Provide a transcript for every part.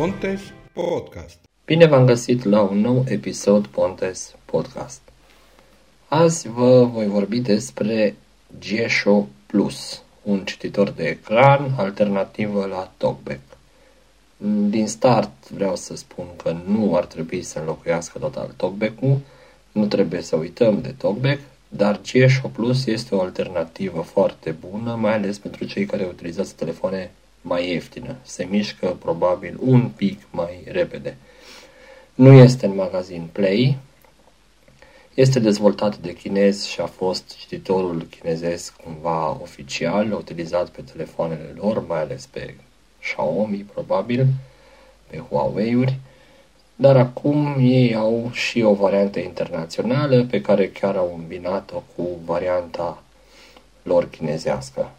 Pontes Podcast. Bine v-am găsit la un nou episod Pontes Podcast. Azi vă voi vorbi despre Gesho Plus, un cititor de ecran alternativă la TalkBack. Din start vreau să spun că nu ar trebui să înlocuiască total TalkBack-ul, nu trebuie să uităm de TalkBack, dar Gesho Plus este o alternativă foarte bună, mai ales pentru cei care utilizează telefoane mai ieftină. Se mișcă probabil un pic mai repede. Nu este în magazin Play, este dezvoltat de chinezi și a fost cititorul chinezesc cumva oficial, utilizat pe telefoanele lor, mai ales pe Xiaomi probabil, pe Huawei-uri, dar acum ei au și o variantă internațională pe care chiar au îmbinat-o cu varianta lor chinezească.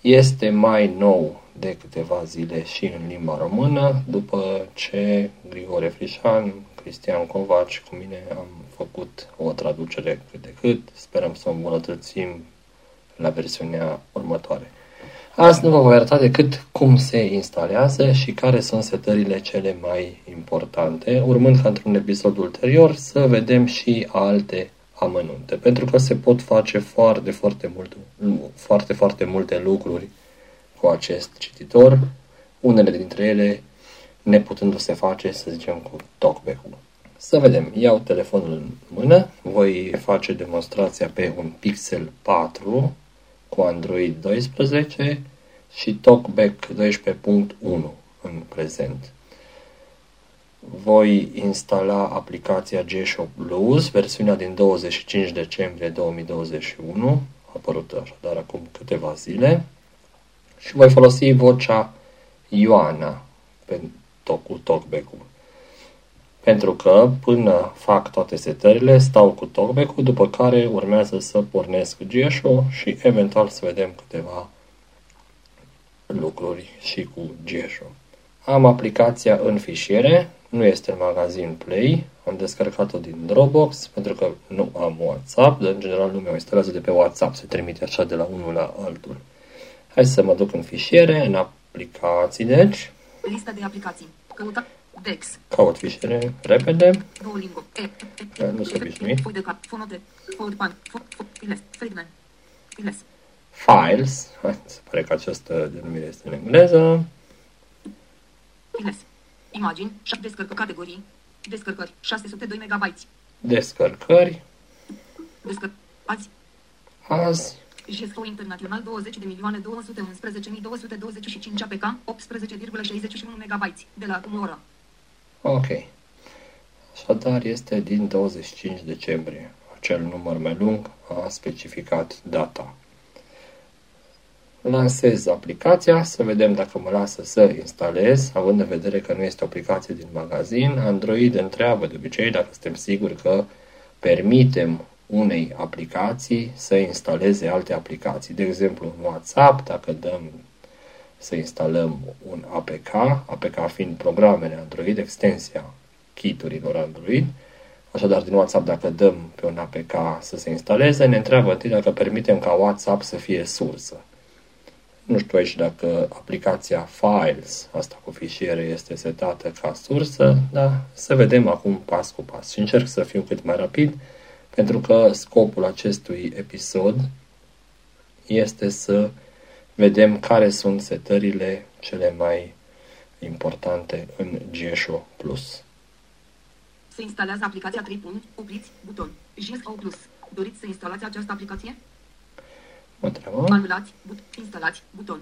Este mai nou de câteva zile și în limba română, după ce Grigore Frișan, Cristian Covaci și cu mine am făcut o traducere cât de cât. Sperăm să o îmbunătățim la versiunea următoare. Azi nu vă voi arăta decât cum se instalează și care sunt setările cele mai importante, urmând ca într-un episod ulterior să vedem și alte amănunte, pentru că se pot face foarte, foarte multe, foarte, foarte multe lucruri cu acest cititor, unele dintre ele neputându-se face, să zicem, cu talkback-ul. Să vedem, iau telefonul în mână, voi face demonstrația pe un Pixel 4 cu Android 12 și TalkBack 12.1 în prezent voi instala aplicația G-Shop Blues, versiunea din 25 decembrie 2021, a apărut așadar acum câteva zile, și voi folosi vocea Ioana cu talkback-ul. Pentru că până fac toate setările, stau cu talkback-ul, după care urmează să pornesc Gesho și eventual să vedem câteva lucruri și cu Gesho. Am aplicația în fișiere, nu este în magazin Play, am descarcat-o din Dropbox pentru că nu am WhatsApp, dar în general lumea o instalează de pe WhatsApp, se trimite așa de la unul la altul. Hai să mă duc în fișiere, în aplicații, deci. Lista de aplicații. Căuta Dex. Caut fișiere repede. Duolingo. E. e nu sunt obișnuit. Foi de cap. Fonote. Foldpan. Files. Friedman. Files. Files. Hai, se pare că această denumire este în engleză. Files. Imagini, descărcă categorii, descărcări, 602 MB. Descărcări. Descărcați. Azi. GESCO internațional 20 de milioane 211.225 APK, 18,61 MB de la acum oră. Ok. Așadar este din 25 decembrie. Acel număr mai lung a specificat data lansez aplicația, să vedem dacă mă lasă să instalez, având în vedere că nu este o aplicație din magazin. Android întreabă de obicei dacă suntem siguri că permitem unei aplicații să instaleze alte aplicații. De exemplu, în WhatsApp, dacă dăm să instalăm un APK, APK fiind programele Android, extensia kiturilor Android, Așadar, din WhatsApp, dacă dăm pe un APK să se instaleze, ne întreabă dacă permitem ca WhatsApp să fie sursă. Nu știu aici dacă aplicația Files, asta cu fișiere, este setată ca sursă, dar să vedem acum pas cu pas. Și încerc să fiu cât mai rapid, pentru că scopul acestui episod este să vedem care sunt setările cele mai importante în GSO+. Se instalează aplicația 3. Opriți, buton. GSO+. Doriți să instalați această aplicație? Mă întreabă. Anulați, but, instalați, buton.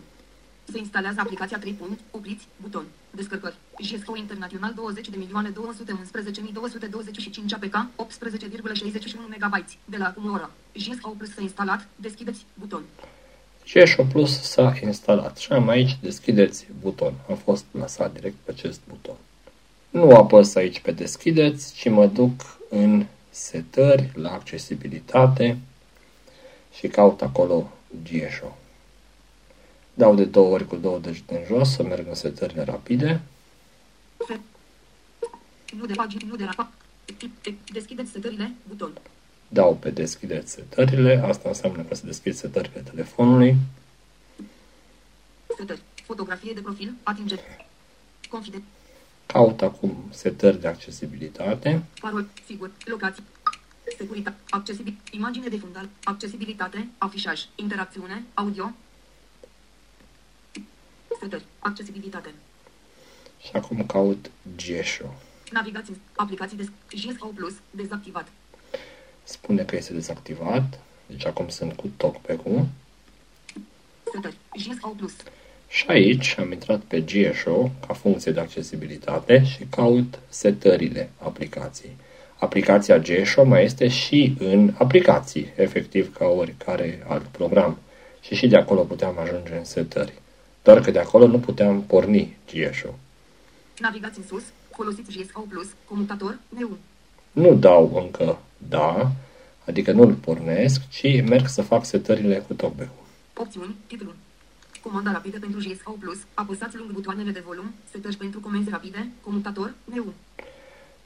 Se instalează aplicația 3. Opriți, buton. Descărcări. GSO Internațional 20 de milioane 211.225 APK, 18,61 MB. De la acum oră. GSO Plus s-a instalat. Deschideți, buton. GSO Plus s-a instalat. Și am aici deschideți buton. A fost plasat direct pe acest buton. Nu apăs aici pe deschideți, ci mă duc în setări, la accesibilitate, și caut acolo GSO. Dau de două ori cu două degete în jos să merg în setările rapide. Nu de pagini, nu de rapa. Deschideți setările, buton. Dau pe deschideți setările, asta înseamnă că se deschid setările telefonului. Setări, fotografie de profil, atingere. Confide. Caut acum setări de accesibilitate. Parol. Sigur. Locații. Securitate. Accesibil. Imagine de fundal. Accesibilitate. Afișaj. Interacțiune. Audio. Setări. Accesibilitate. Și acum caut Gesho. Navigați în aplicații de JSO Plus. Dezactivat. Spune că este dezactivat. Deci acum sunt cu talkback-ul. Setări. JSO Plus. Și aici am intrat pe GSO ca funcție de accesibilitate și caut setările aplicației. Aplicația GSO mai este și în aplicații, efectiv ca oricare alt program. Și și de acolo puteam ajunge în setări. Doar că de acolo nu puteam porni GSO. Navigați în sus. Folosiți JSO Plus. Comutator. Neu. Nu dau încă da, adică nu-l pornesc, ci merg să fac setările cu talkback-ul. Opțiuni. Titlu. Comanda rapidă pentru JSO Plus. Apăsați lângă butoanele de volum. Setări pentru comenzi rapide. Comutator. Neu.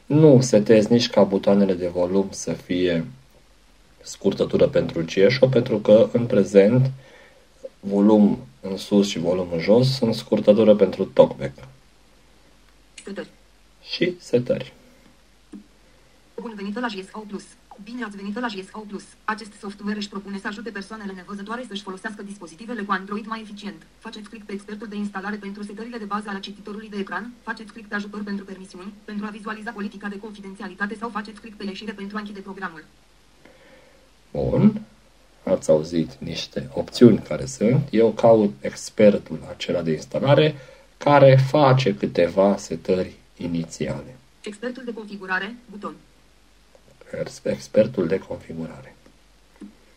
Nu setez nici ca butoanele de volum să fie scurtătură pentru GSO, pentru că în prezent volum în sus și volum în jos sunt scurtătură pentru talkback. Setări. Și setări. Bun venit la JSO Plus. Bine ați venit la JSO Plus. Acest software își propune să ajute persoanele nevăzătoare să-și folosească dispozitivele cu Android mai eficient. Faceți click pe expertul de instalare pentru setările de bază ale cititorului de ecran, faceți click pe ajutor pentru permisiuni, pentru a vizualiza politica de confidențialitate sau faceți click pe ieșire pentru a închide programul. Bun. Ați auzit niște opțiuni care sunt. Eu caut expertul acela de instalare care face câteva setări inițiale. Expertul de configurare, buton. Expertul de configurare.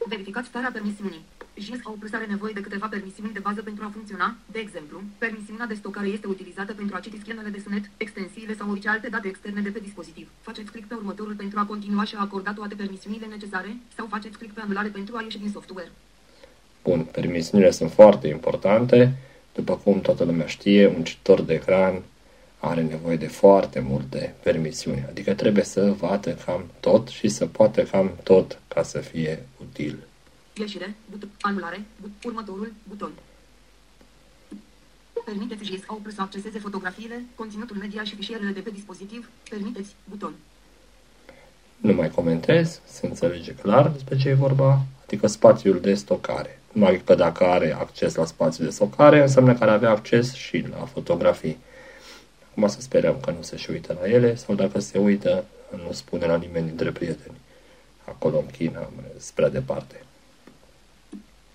Verificați starea permisiunii. JSO Plus are nevoie de câteva permisiuni de bază pentru a funcționa. De exemplu, permisiunea de stocare este utilizată pentru a citi scanele de sunet, extensiile sau orice alte date externe de pe dispozitiv. Faceți click pe următorul pentru a continua și a acorda toate permisiunile necesare sau faceți click pe anulare pentru a ieși din software. Bun, permisiunile sunt foarte importante. După cum toată lumea știe, un cititor de ecran are nevoie de foarte multe permisiuni. Adică trebuie să vadă cam tot și să poată cam tot ca să fie util. Ieșire, buton, anulare, but, următorul, buton. Permiteți JSO Plus să acceseze fotografiile, conținutul media și fișierele de pe dispozitiv. Permiteți, buton. Nu mai comentez, se înțelege clar despre ce e vorba, adică spațiul de stocare. Numai că dacă are acces la spațiul de stocare, înseamnă că ar avea acces și la fotografii. Acum să sperăm că nu se și uită la ele sau dacă se uită, nu spune la nimeni dintre prieteni. Acolo în China, spre departe.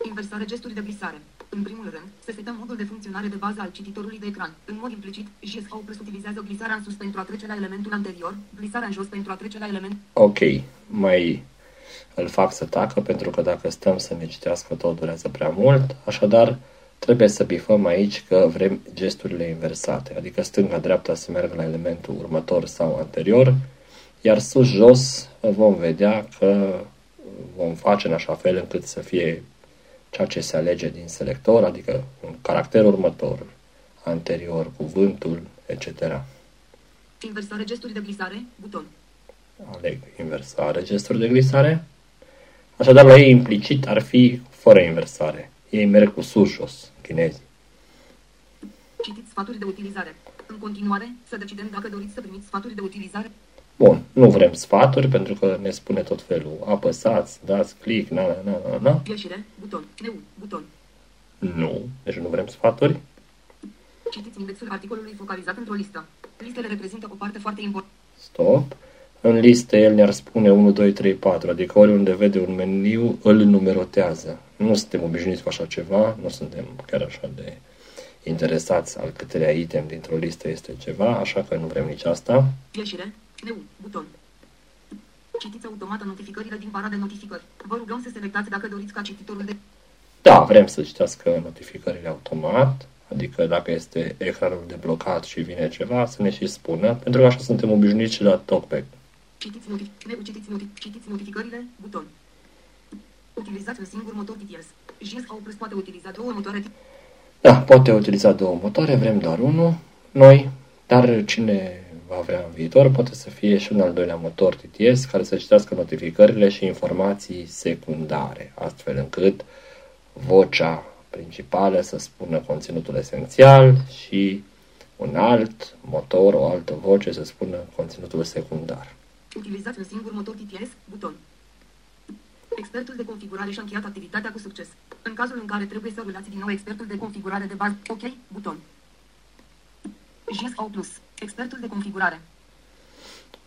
Inversare gesturi de glisare. În primul rând, se setă modul de funcționare de bază al cititorului de ecran. În mod implicit, JSO Plus utilizează glisarea în sus pentru a trece la elementul anterior, glisarea în jos pentru a trece la element. Ok, mai îl fac să tacă pentru că dacă stăm să ne citească tot durează prea mult, așadar trebuie să bifăm aici că vrem gesturile inversate, adică stânga-dreapta să meargă la elementul următor sau anterior, iar sus-jos vom vedea că vom face în așa fel încât să fie ceea ce se alege din selector, adică un caracter următor, anterior, cuvântul, etc. Inversare gesturi de glisare, buton. Aleg inversare, gesturi de glisare. Așadar, la ei implicit ar fi fără inversare. Ei merg cu sus-jos, chinezii. Citiți sfaturi de utilizare. În continuare, să decidem dacă doriți să primiți sfaturi de utilizare. Bun, nu vrem sfaturi pentru că ne spune tot felul. Apăsați, dați click, na, na, na, na, na. Ieșire, buton. Neu, buton. Nu, deci nu vrem sfaturi. Citiți indexul articolului focalizat într-o listă. Listele reprezintă o parte foarte importantă. Stop. În listă el ne-ar spune 1, 2, 3, 4, adică oriunde vede un meniu, îl numerotează. Nu suntem obișnuiți cu așa ceva, nu suntem chiar așa de interesați al câtelea item dintr-o listă este ceva, așa că nu vrem nici asta. Ieșire, neu, buton. Citiți automat notificările din bara de notificări. Vă rugăm să selectați dacă doriți ca cititorul de... Da, vrem să citească notificările automat, adică dacă este ecranul deblocat și vine ceva, să ne și spună, pentru că așa suntem obișnuiți și la TalkBack. Citiți, notif- neu, citiți, notif- citiți notificările, buton. Utilizați un singur motor DTS. JSO Plus poate utiliza două motoare Da, poate utiliza două motoare, vrem doar unul, noi, dar cine va vrea în viitor poate să fie și un al doilea motor TTS care să citească notificările și informații secundare, astfel încât vocea principală să spună conținutul esențial și un alt motor, o altă voce să spună conținutul secundar. Utilizați un singur motor TTS, buton. Expertul de configurare și-a încheiat activitatea cu succes. În cazul în care trebuie să rulați din nou expertul de configurare de bază, OK, buton. JSO+, expertul de configurare.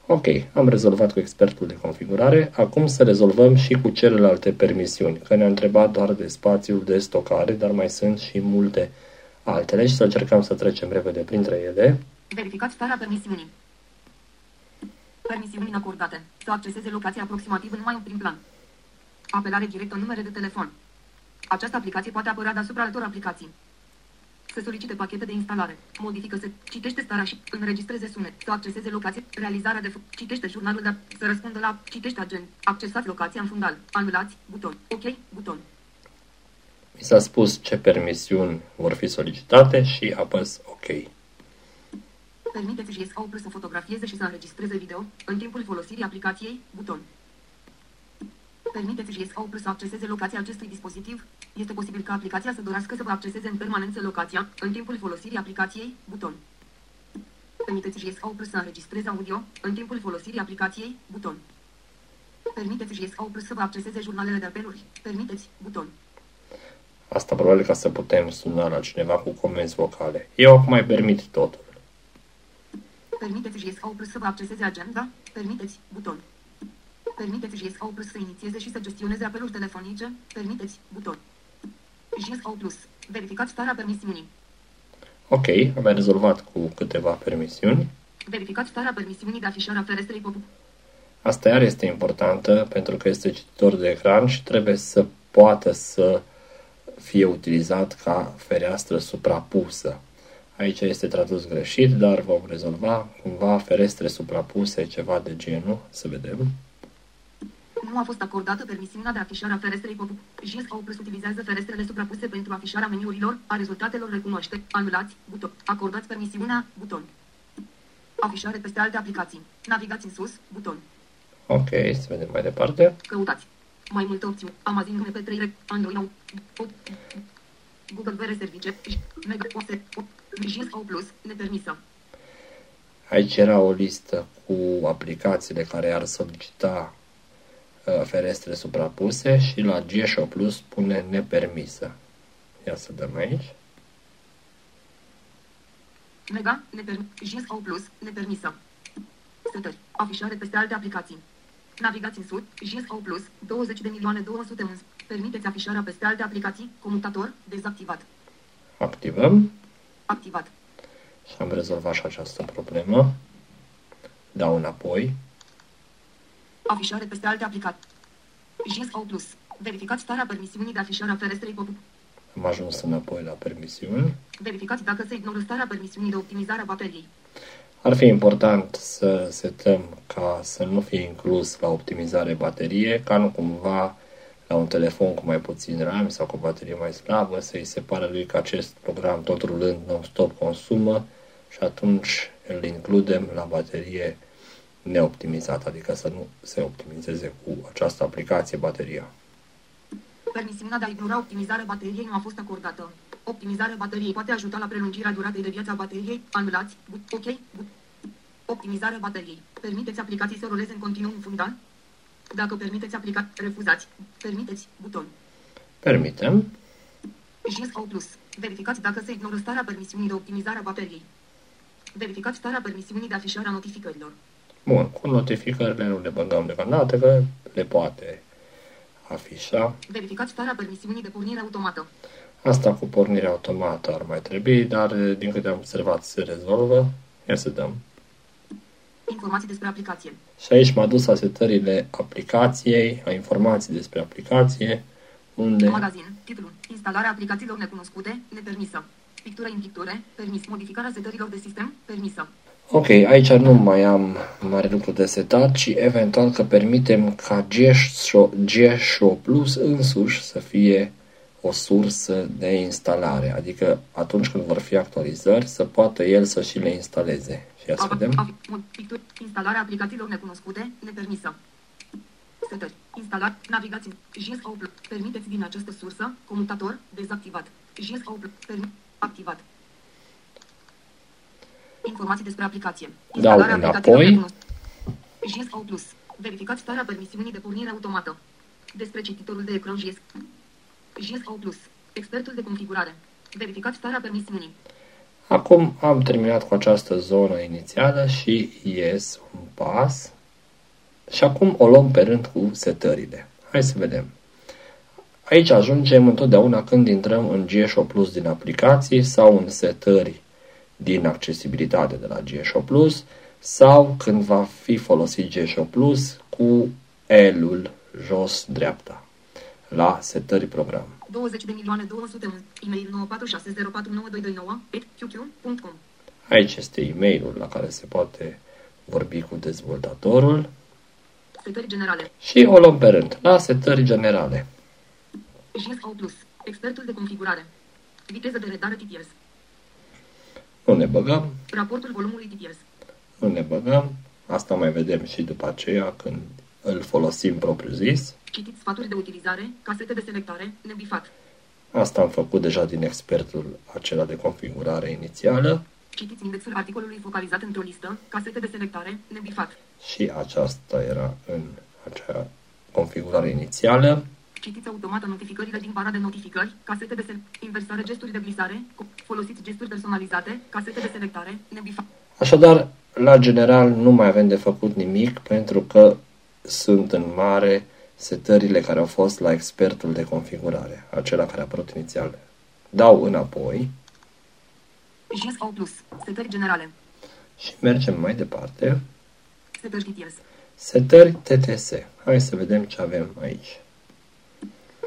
Ok, am rezolvat cu expertul de configurare, acum să rezolvăm și cu celelalte permisiuni, că ne-a întrebat doar de spațiul de stocare, dar mai sunt și multe altele și să încercăm să trecem repede printre ele. Verificați starea permisiunii. Permisiuni acordate. Să acceseze locația aproximativ în mai un prim plan. Apelare directă în numere de telefon. Această aplicație poate apărea deasupra altor aplicații. Să solicite pachete de instalare. Modifică se citește starea și înregistreze sunet. Să acceseze locație. Realizarea de citește jurnalul de să răspundă la citește agent. Accesați locația în fundal. Anulați buton. OK buton. Mi s-a spus ce permisiuni vor fi solicitate și apăs OK. Permiteți GSO Plus să fotografieze și să înregistreze video în timpul folosirii aplicației, buton. Permiteți GSO Plus să acceseze locația acestui dispozitiv. Este posibil ca aplicația să dorească să vă acceseze în permanență locația în timpul folosirii aplicației, buton. Permiteți GSO Plus să înregistreze audio în timpul folosirii aplicației, buton. Permiteți GSO Plus să vă acceseze jurnalele de apeluri. Permiteți, buton. Asta probabil ca să putem suna la cineva cu comenzi vocale. Eu acum mai permit totul. Permiteți GSO Plus să vă acceseze agenda. Permiteți, buton. Permiteți GSO Plus să inițieze și să gestioneze apeluri telefonice. Permiteți, buton. GSO Plus. Verificați starea permisiunii. Ok, am mai rezolvat cu câteva permisiuni. Verificați starea permisiunii de afișare a ferestrei pop Asta iar este importantă pentru că este cititor de ecran și trebuie să poată să fie utilizat ca fereastră suprapusă. Aici este tradus greșit, dar vom rezolva cumva ferestre suprapuse, ceva de genul, să vedem. Nu a fost acordată permisiunea de afișare a ferestrei pop GSO Plus utilizează ferestrele suprapuse pentru afișarea meniurilor, a rezultatelor recunoaște, anulați, buton, acordați permisiunea, buton. Afișare peste alte aplicații. Navigați în sus, buton. Ok, să vedem mai departe. Căutați. Mai multe opțiuni. Amazon MP3, Android, Google VR Service, Mega Ose, GSO Plus, nepermisă. Aici era o listă cu aplicațiile care ar solicita uh, ferestre suprapuse și la GSO Plus spune nepermisă. Ia să dăm aici. Mega, nepermisă. GSO Plus, nepermisă. Setări. Afișare peste alte aplicații. Navigați în sud, GSO Plus, 20 de milioane 200 uns. Permiteți afișarea peste alte aplicații, comutator, dezactivat. Activăm Activat. și am rezolvat și această problemă. Dau înapoi. Afișare peste alte aplicații. GSO Plus. Verificați starea permisiunii de afișare a ferestrei pop Am ajuns înapoi la permisiuni. Verificați dacă se ignoră starea permisiunii de optimizare a bateriei. Ar fi important să setăm ca să nu fie inclus la optimizare baterie, ca nu cumva la un telefon cu mai puțin RAM sau cu baterie mai slabă să-i se pare lui că acest program tot rulând non-stop consumă și atunci îl includem la baterie neoptimizată, adică să nu se optimizeze cu această aplicație bateria. Permisiunea de a ignora optimizarea bateriei nu a fost acordată. Optimizarea bateriei poate ajuta la prelungirea duratei de viață a bateriei. Anulați. But, ok. But. Optimizarea bateriei. Permiteți aplicații să roleze în continuu în fundal? Dacă permiteți aplica... Refuzați. Permiteți. Buton. Permitem. GSO Plus. Verificați dacă se ignoră starea permisiunii de optimizare a bateriei. Verificați starea permisiunii de afișare a notificărilor. Bun, cu notificările nu le băgăm deocamdată, că le poate afișa. Verificați starea permisiunii de pornire automată. Asta cu pornirea automată ar mai trebui, dar din câte am observat se rezolvă. Ia să dăm. Informații despre aplicație. Și aici m-a dus la setările aplicației, la informații despre aplicație, unde Magazin. Titlul. Instalarea aplicațiilor necunoscute. Nepermisă. Pictură în picture. Permis. Modificarea setărilor de sistem. Permisă. Ok, aici nu mai am mare lucru de setat, ci eventual că permitem ca GSHO, GSHO Plus însuși să fie o sursă de instalare, adică atunci când vor fi actualizări să poată el să și le instaleze. Și ia să vedem. Afi- mod- picturi. Instalarea aplicațiilor necunoscute. Nepermisă. Setări. Instalat. Navigați în GSO Plus. Permiteți din această sursă. Comutator. Dezactivat. GSO Plus. Permi- activat. Informații despre aplicație. Dau înapoi. JSO Plus. Verificați starea permisiunii de pornire automată. Despre cititorul de ecran JS. JSO Plus. Expertul de configurare. Verificați starea permisiunii. Acum am terminat cu această zonă inițială și ies un pas. Și acum o luăm pe rând cu setările. Hai să vedem. Aici ajungem întotdeauna când intrăm în GSO Plus din aplicații sau în setări din accesibilitate de la GSO Plus sau când va fi folosit GSO Plus cu L-ul jos dreapta la setări program. 20 de milioane 200 e-mail 946049229 qq.com Aici este e-mailul la care se poate vorbi cu dezvoltatorul. Setări generale. Și o luăm pe rând. La setări generale. JSO Plus. Expertul de configurare. Viteză de redare TTS. Nu ne băgăm. Raportul volumului TTS. Nu ne băgăm. Asta mai vedem și după aceea când îl folosim propriu zis. Citiți sfaturi de utilizare, casete de selectare, nebifat. Asta am făcut deja din expertul acela de configurare inițială. Citiți indexul articolului focalizat într-o listă, casete de selectare, nebifat. Și aceasta era în acea configurare inițială. Citiți automată notificările din bara de notificări, casete de selectare, inversare, gesturi de glisare, folosiți gesturi personalizate, casete de selectare, nebifat. Așadar, la general nu mai avem de făcut nimic pentru că sunt în mare setările care au fost la expertul de configurare, acela care a apărut inițial. Dau înapoi. JSO Plus. Setări generale. Și mergem mai departe. Setări TTS. Setări TTS. Hai să vedem ce avem aici.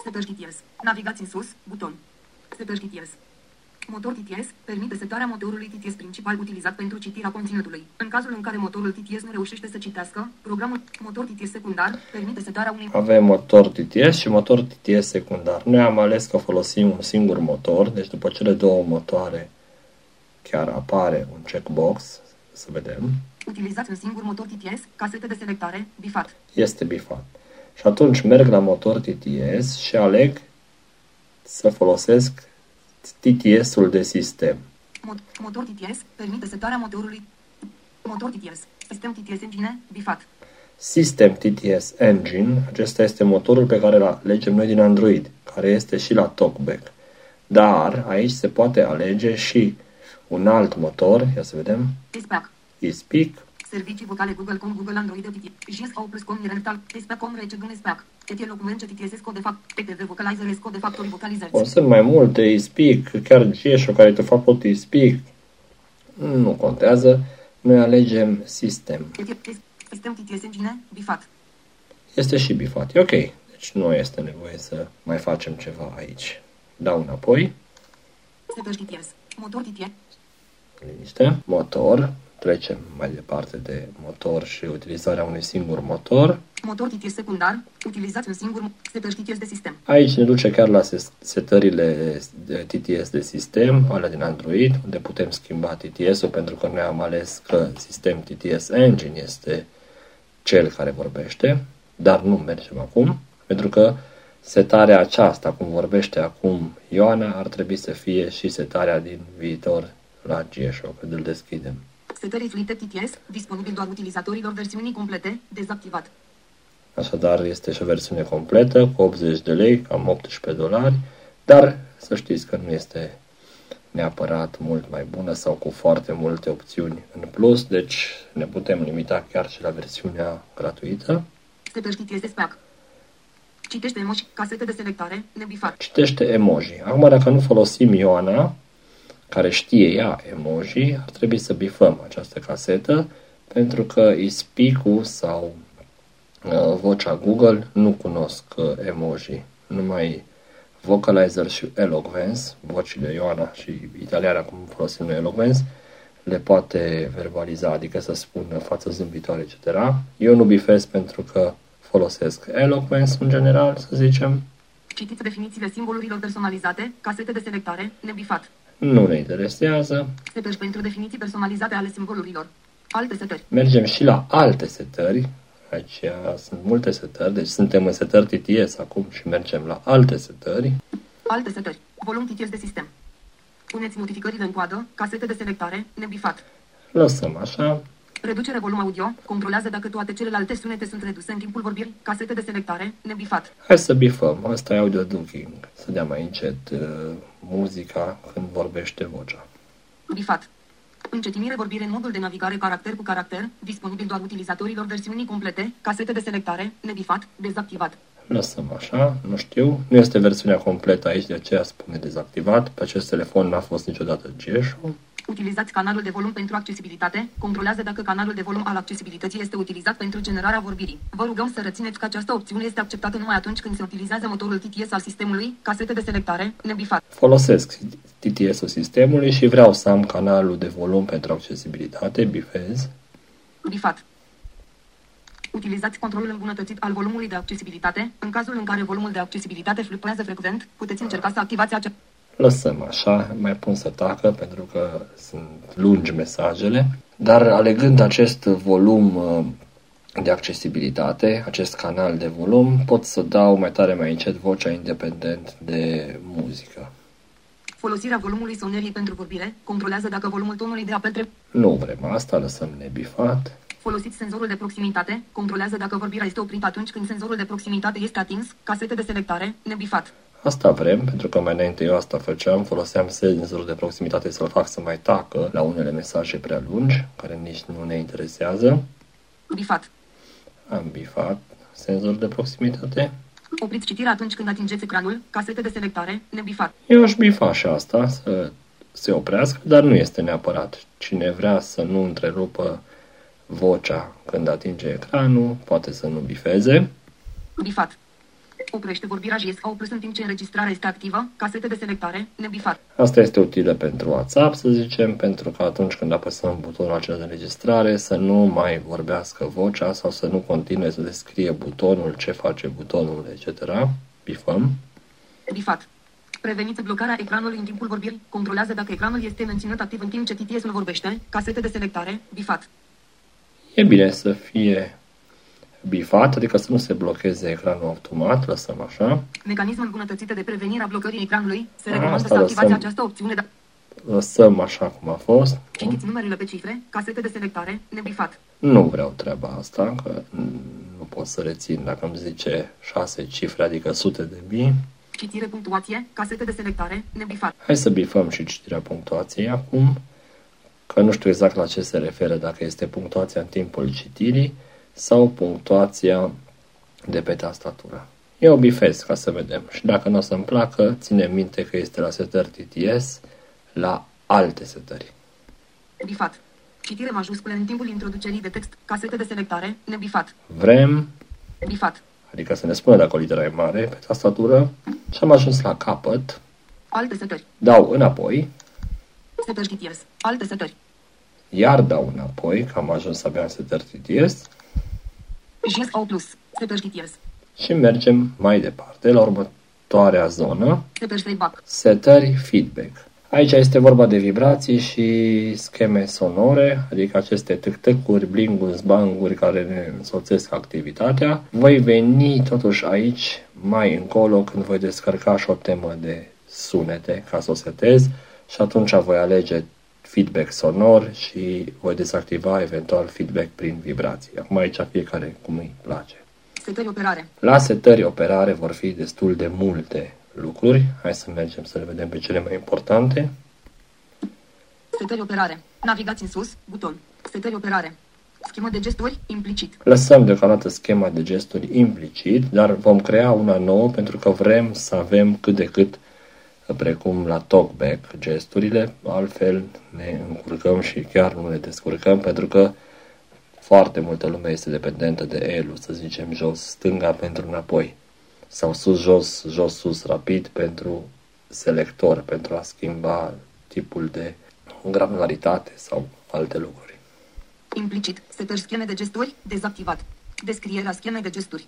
Setări TTS. Navigați în sus, buton. Setări TTS. Motor TTS permite setarea motorului TTS principal utilizat pentru citirea conținutului. În cazul în care motorul TTS nu reușește să citească, programul motor TTS secundar permite setarea unui... Avem motor TTS și motor TTS secundar. Noi am ales că folosim un singur motor, deci după cele două motoare chiar apare un checkbox, să vedem. Utilizați un singur motor TTS, casete de selectare, bifat. Este bifat. Și atunci merg la motor TTS și aleg să folosesc TTS-ul de sistem. Motor TTS permite setarea motorului. Motor TTS. Sistem TTS Engine, bifat. System TTS Engine, acesta este motorul pe care îl alegem noi din Android, care este și la TalkBack. Dar aici se poate alege și un alt motor, ia să vedem. eSpeak. eSpeak. Servicii vocale Google Com, Google Android, JSO Plus Com, Rental, eSpeak Com, Recegân eSpeak. Etie locument ce TTS de fapt, PTV Vocalizer Esco de factorii vocalizări. O, sunt mai multe, eSpeak, chiar GSO care de fapt pot eSpeak. Nu contează. Noi alegem sistem. Sistem TTS Engine, bifat. Este și bifat. E ok. Deci nu este nevoie să mai facem ceva aici. Dau înapoi. Setări TTS. Motor TTS. Liniște. Motor. Trecem mai departe de motor și utilizarea unui singur motor. Motor TTS secundar. Utilizați un singur setări TTS de sistem. Aici ne duce chiar la setările de TTS de sistem, alea din Android, unde putem schimba TTS-ul pentru că noi am ales că sistem TTS Engine este cel care vorbește, dar nu mergem acum, pentru că setarea aceasta, cum vorbește acum Ioana, ar trebui să fie și setarea din viitor la GSO, când îl deschidem. Setării fluide TTS, disponibil doar utilizatorilor versiunii complete, dezactivat. Așadar, este și o versiune completă, cu 80 de lei, cam 18 dolari, dar să știți că nu este neapărat mult mai bună sau cu foarte multe opțiuni în plus, deci ne putem limita chiar și la versiunea gratuită. Setări TTS de SPAC. Citește emoji, casete de selectare, nebifat. Citește emoji. Acum, dacă nu folosim Ioana, care știe ea emoji, ar trebui să bifăm această casetă, pentru că ispeak sau uh, vocea Google nu cunosc uh, emoji. Numai Vocalizer și Eloquence, vocile Ioana și italiana, cum folosim noi Eloquence, le poate verbaliza, adică să spună față zâmbitoare, etc. Eu nu bifez pentru că folosesc Eloquence în general, să zicem. Citiți definițiile simbolurilor personalizate, casete de selectare, nebifat. Nu ne interesează. Setări pentru definiții personalizate ale simbolurilor. Alte setări. Mergem și la alte setări. Aici sunt multe setări, deci suntem în setări TTS acum și mergem la alte setări. Alte setări. Volum TTS de sistem. Puneți notificările în coadă, casete de selectare, nebifat. Lăsăm așa. Reducere volum audio. Controlează dacă toate celelalte sunete sunt reduse în timpul vorbirii. Casete de selectare. Nebifat. Hai să bifăm. Asta e audio ducking. Să dea mai încet uh, muzica când vorbește vocea. Bifat. Încetinire vorbire în modul de navigare caracter cu caracter, disponibil doar utilizatorilor versiunii complete, casete de selectare, nebifat, dezactivat. Lăsăm așa, nu știu. Nu este versiunea completă aici, de aceea spune dezactivat. Pe acest telefon n-a fost niciodată GESH-ul. Utilizați canalul de volum pentru accesibilitate. Controlează dacă canalul de volum al accesibilității este utilizat pentru generarea vorbirii. Vă rugăm să rețineți că această opțiune este acceptată numai atunci când se utilizează motorul TTS al sistemului, casete de selectare, nebifat. Folosesc TTS-ul sistemului și vreau să am canalul de volum pentru accesibilitate, bifez. Bifat. Utilizați controlul îmbunătățit al volumului de accesibilitate. În cazul în care volumul de accesibilitate fluctuează frecvent, puteți încerca să activați acest Lăsăm așa, mai pun să tacă pentru că sunt lungi mesajele, dar alegând acest volum uh, de accesibilitate, acest canal de volum, pot să dau mai tare, mai încet vocea independent de muzică. Folosirea volumului sonerii pentru vorbire controlează dacă volumul tonului de apel trebuie. Nu vrem asta, lăsăm nebifat. Folosiți senzorul de proximitate, controlează dacă vorbirea este oprită atunci când senzorul de proximitate este atins, casete de selectare, nebifat. Asta vrem, pentru că mai înainte eu asta făceam, foloseam senzorul de proximitate să-l fac să mai tacă la unele mesaje prea lungi, care nici nu ne interesează. Bifat. Am bifat senzorul de proximitate. Opriți citirea atunci când atingeți ecranul, casete de selectare, nebifat. Eu aș bifa și asta, să se oprească, dar nu este neapărat. Cine vrea să nu întrerupă vocea când atinge ecranul, poate să nu bifeze. Bifat. Oprește vorbirea JS au plus în timp ce înregistrarea este activă, casete de selectare, nebifat. Asta este utilă pentru WhatsApp, să zicem, pentru că atunci când apăsăm butonul acela de înregistrare, să nu mai vorbească vocea sau să nu continue să descrie butonul, ce face butonul, etc. Bifăm. Bifat. Preveniți blocarea ecranului în timpul vorbirii. Controlează dacă ecranul este menținut activ în timp ce TTS-ul vorbește. Casete de selectare. Bifat. E bine să fie bifat, adică să nu se blocheze ecranul automat, lăsăm așa. Mecanismul îmbunătățit de prevenire a blocării ecranului. Se A, recomandă asta să activați lăsăm. această opțiune, dar Lăsăm așa cum a fost. citiți numerele pe cifre, casete de selectare, nebifat. Nu vreau treaba asta, că nu pot să rețin dacă îmi zice șase cifre, adică sute de mii. Citire punctuație, casete de selectare, nebifat. Hai să bifăm și citirea punctuației acum, că nu știu exact la ce se referă, dacă este punctuația în timpul citirii sau punctuația de pe tastatură. Eu bifez ca să vedem și dacă nu o să-mi placă, ține minte că este la setări TTS, la alte setări. Bifat. Citire majuscule în timpul introducerii de text, casete de selectare, nebifat. Vrem, Bifat. adică să ne spună dacă o literă e mare pe tastatură și am ajuns la capăt, Alte setări. dau înapoi, Setări TTS. Alte setări. iar dau înapoi, că am ajuns abia în setări TTS, JS au plus. Setări TTS. și mergem mai departe la următoarea zonă, Setări feedback. setări feedback. Aici este vorba de vibrații și scheme sonore, adică aceste tâc-tâcuri, blinguri, zbanguri care ne însoțesc activitatea. Voi veni totuși aici mai încolo când voi descărca și o temă de sunete ca să o setez și atunci voi alege feedback sonor și voi dezactiva eventual feedback prin vibrații. Acum aici fiecare cum îi place. Setări operare. La setări operare vor fi destul de multe lucruri. Hai să mergem să le vedem pe cele mai importante. Setări operare. Navigați în sus, buton. Setări operare. Schemă de gesturi, implicit. Lăsăm deocamdată schema de gesturi implicit, dar vom crea una nouă pentru că vrem să avem cât de cât precum la talkback gesturile, altfel ne încurcăm și chiar nu ne descurcăm pentru că foarte multă lume este dependentă de elu, să zicem jos stânga pentru înapoi sau sus jos jos sus rapid pentru selector, pentru a schimba tipul de granularitate sau alte lucruri. Implicit. Setări scheme de gesturi, dezactivat. Descrierea schemei de gesturi.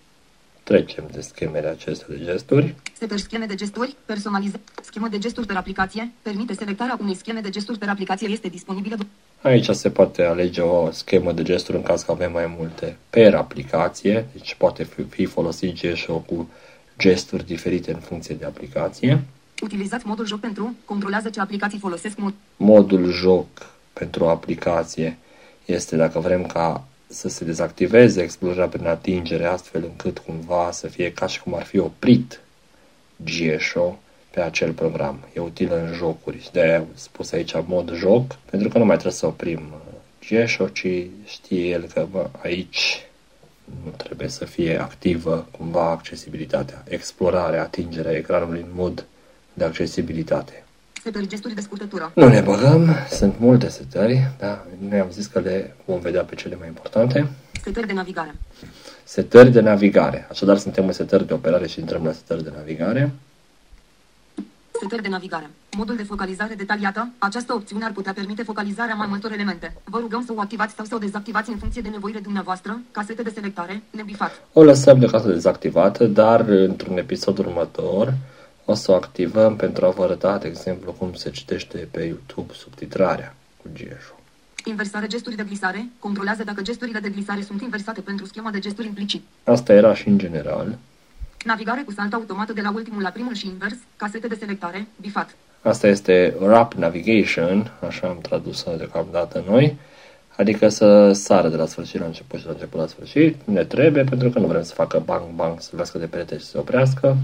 Trecem de schemele acestea de gesturi. Setări scheme de gesturi, personalize. Schemă de gesturi per aplicație. Permite selectarea unei scheme de gesturi per aplicație. Este disponibilă. după- Aici se poate alege o schemă de gesturi în caz că avem mai multe per aplicație, deci poate fi- fi folosit GSO cu gesturi diferite în funcție de aplicație. Utilizați modul joc pentru. Controlează ce aplicații folosesc mod. Modul joc pentru o aplicație este dacă vrem ca să se dezactiveze explorarea prin atingere, astfel încât cumva să fie ca și cum ar fi oprit GSO pe acel program. E util în jocuri. De aia am spus aici mod joc, pentru că nu mai trebuie să oprim GSO, ci știe el că bă, aici nu trebuie să fie activă cumva accesibilitatea, explorarea, atingerea ecranului în mod de accesibilitate. Setări gesturi de scurtătură. Nu ne băgăm, sunt multe setări, da? Noi am zis că le vom vedea pe cele mai importante. Setări de navigare. Setări de navigare. Așadar, suntem în setări de operare și intrăm la setări de navigare. Setări de navigare. Modul de focalizare detaliată. Această opțiune ar putea permite focalizarea mai multor elemente. Vă rugăm să o activați sau să o dezactivați în funcție de nevoile dumneavoastră. Casete de selectare. Nebifat. O lăsăm de casă dezactivată, dar într-un episod următor o să o activăm pentru a vă arăta, de exemplu, cum se citește pe YouTube subtitrarea cu GSU. Inversare gesturi de glisare. Controlează dacă gesturile de glisare sunt inversate pentru schema de gesturi implicit. Asta era și în general. Navigare cu salt automat de la ultimul la primul și invers. Casete de selectare. Bifat. Asta este Rap Navigation, așa am tradus-o deocamdată noi, adică să sară de la sfârșit la început și la început la sfârșit. Ne trebuie pentru că nu vrem să facă bang bang, să lovească de perete și să se oprească.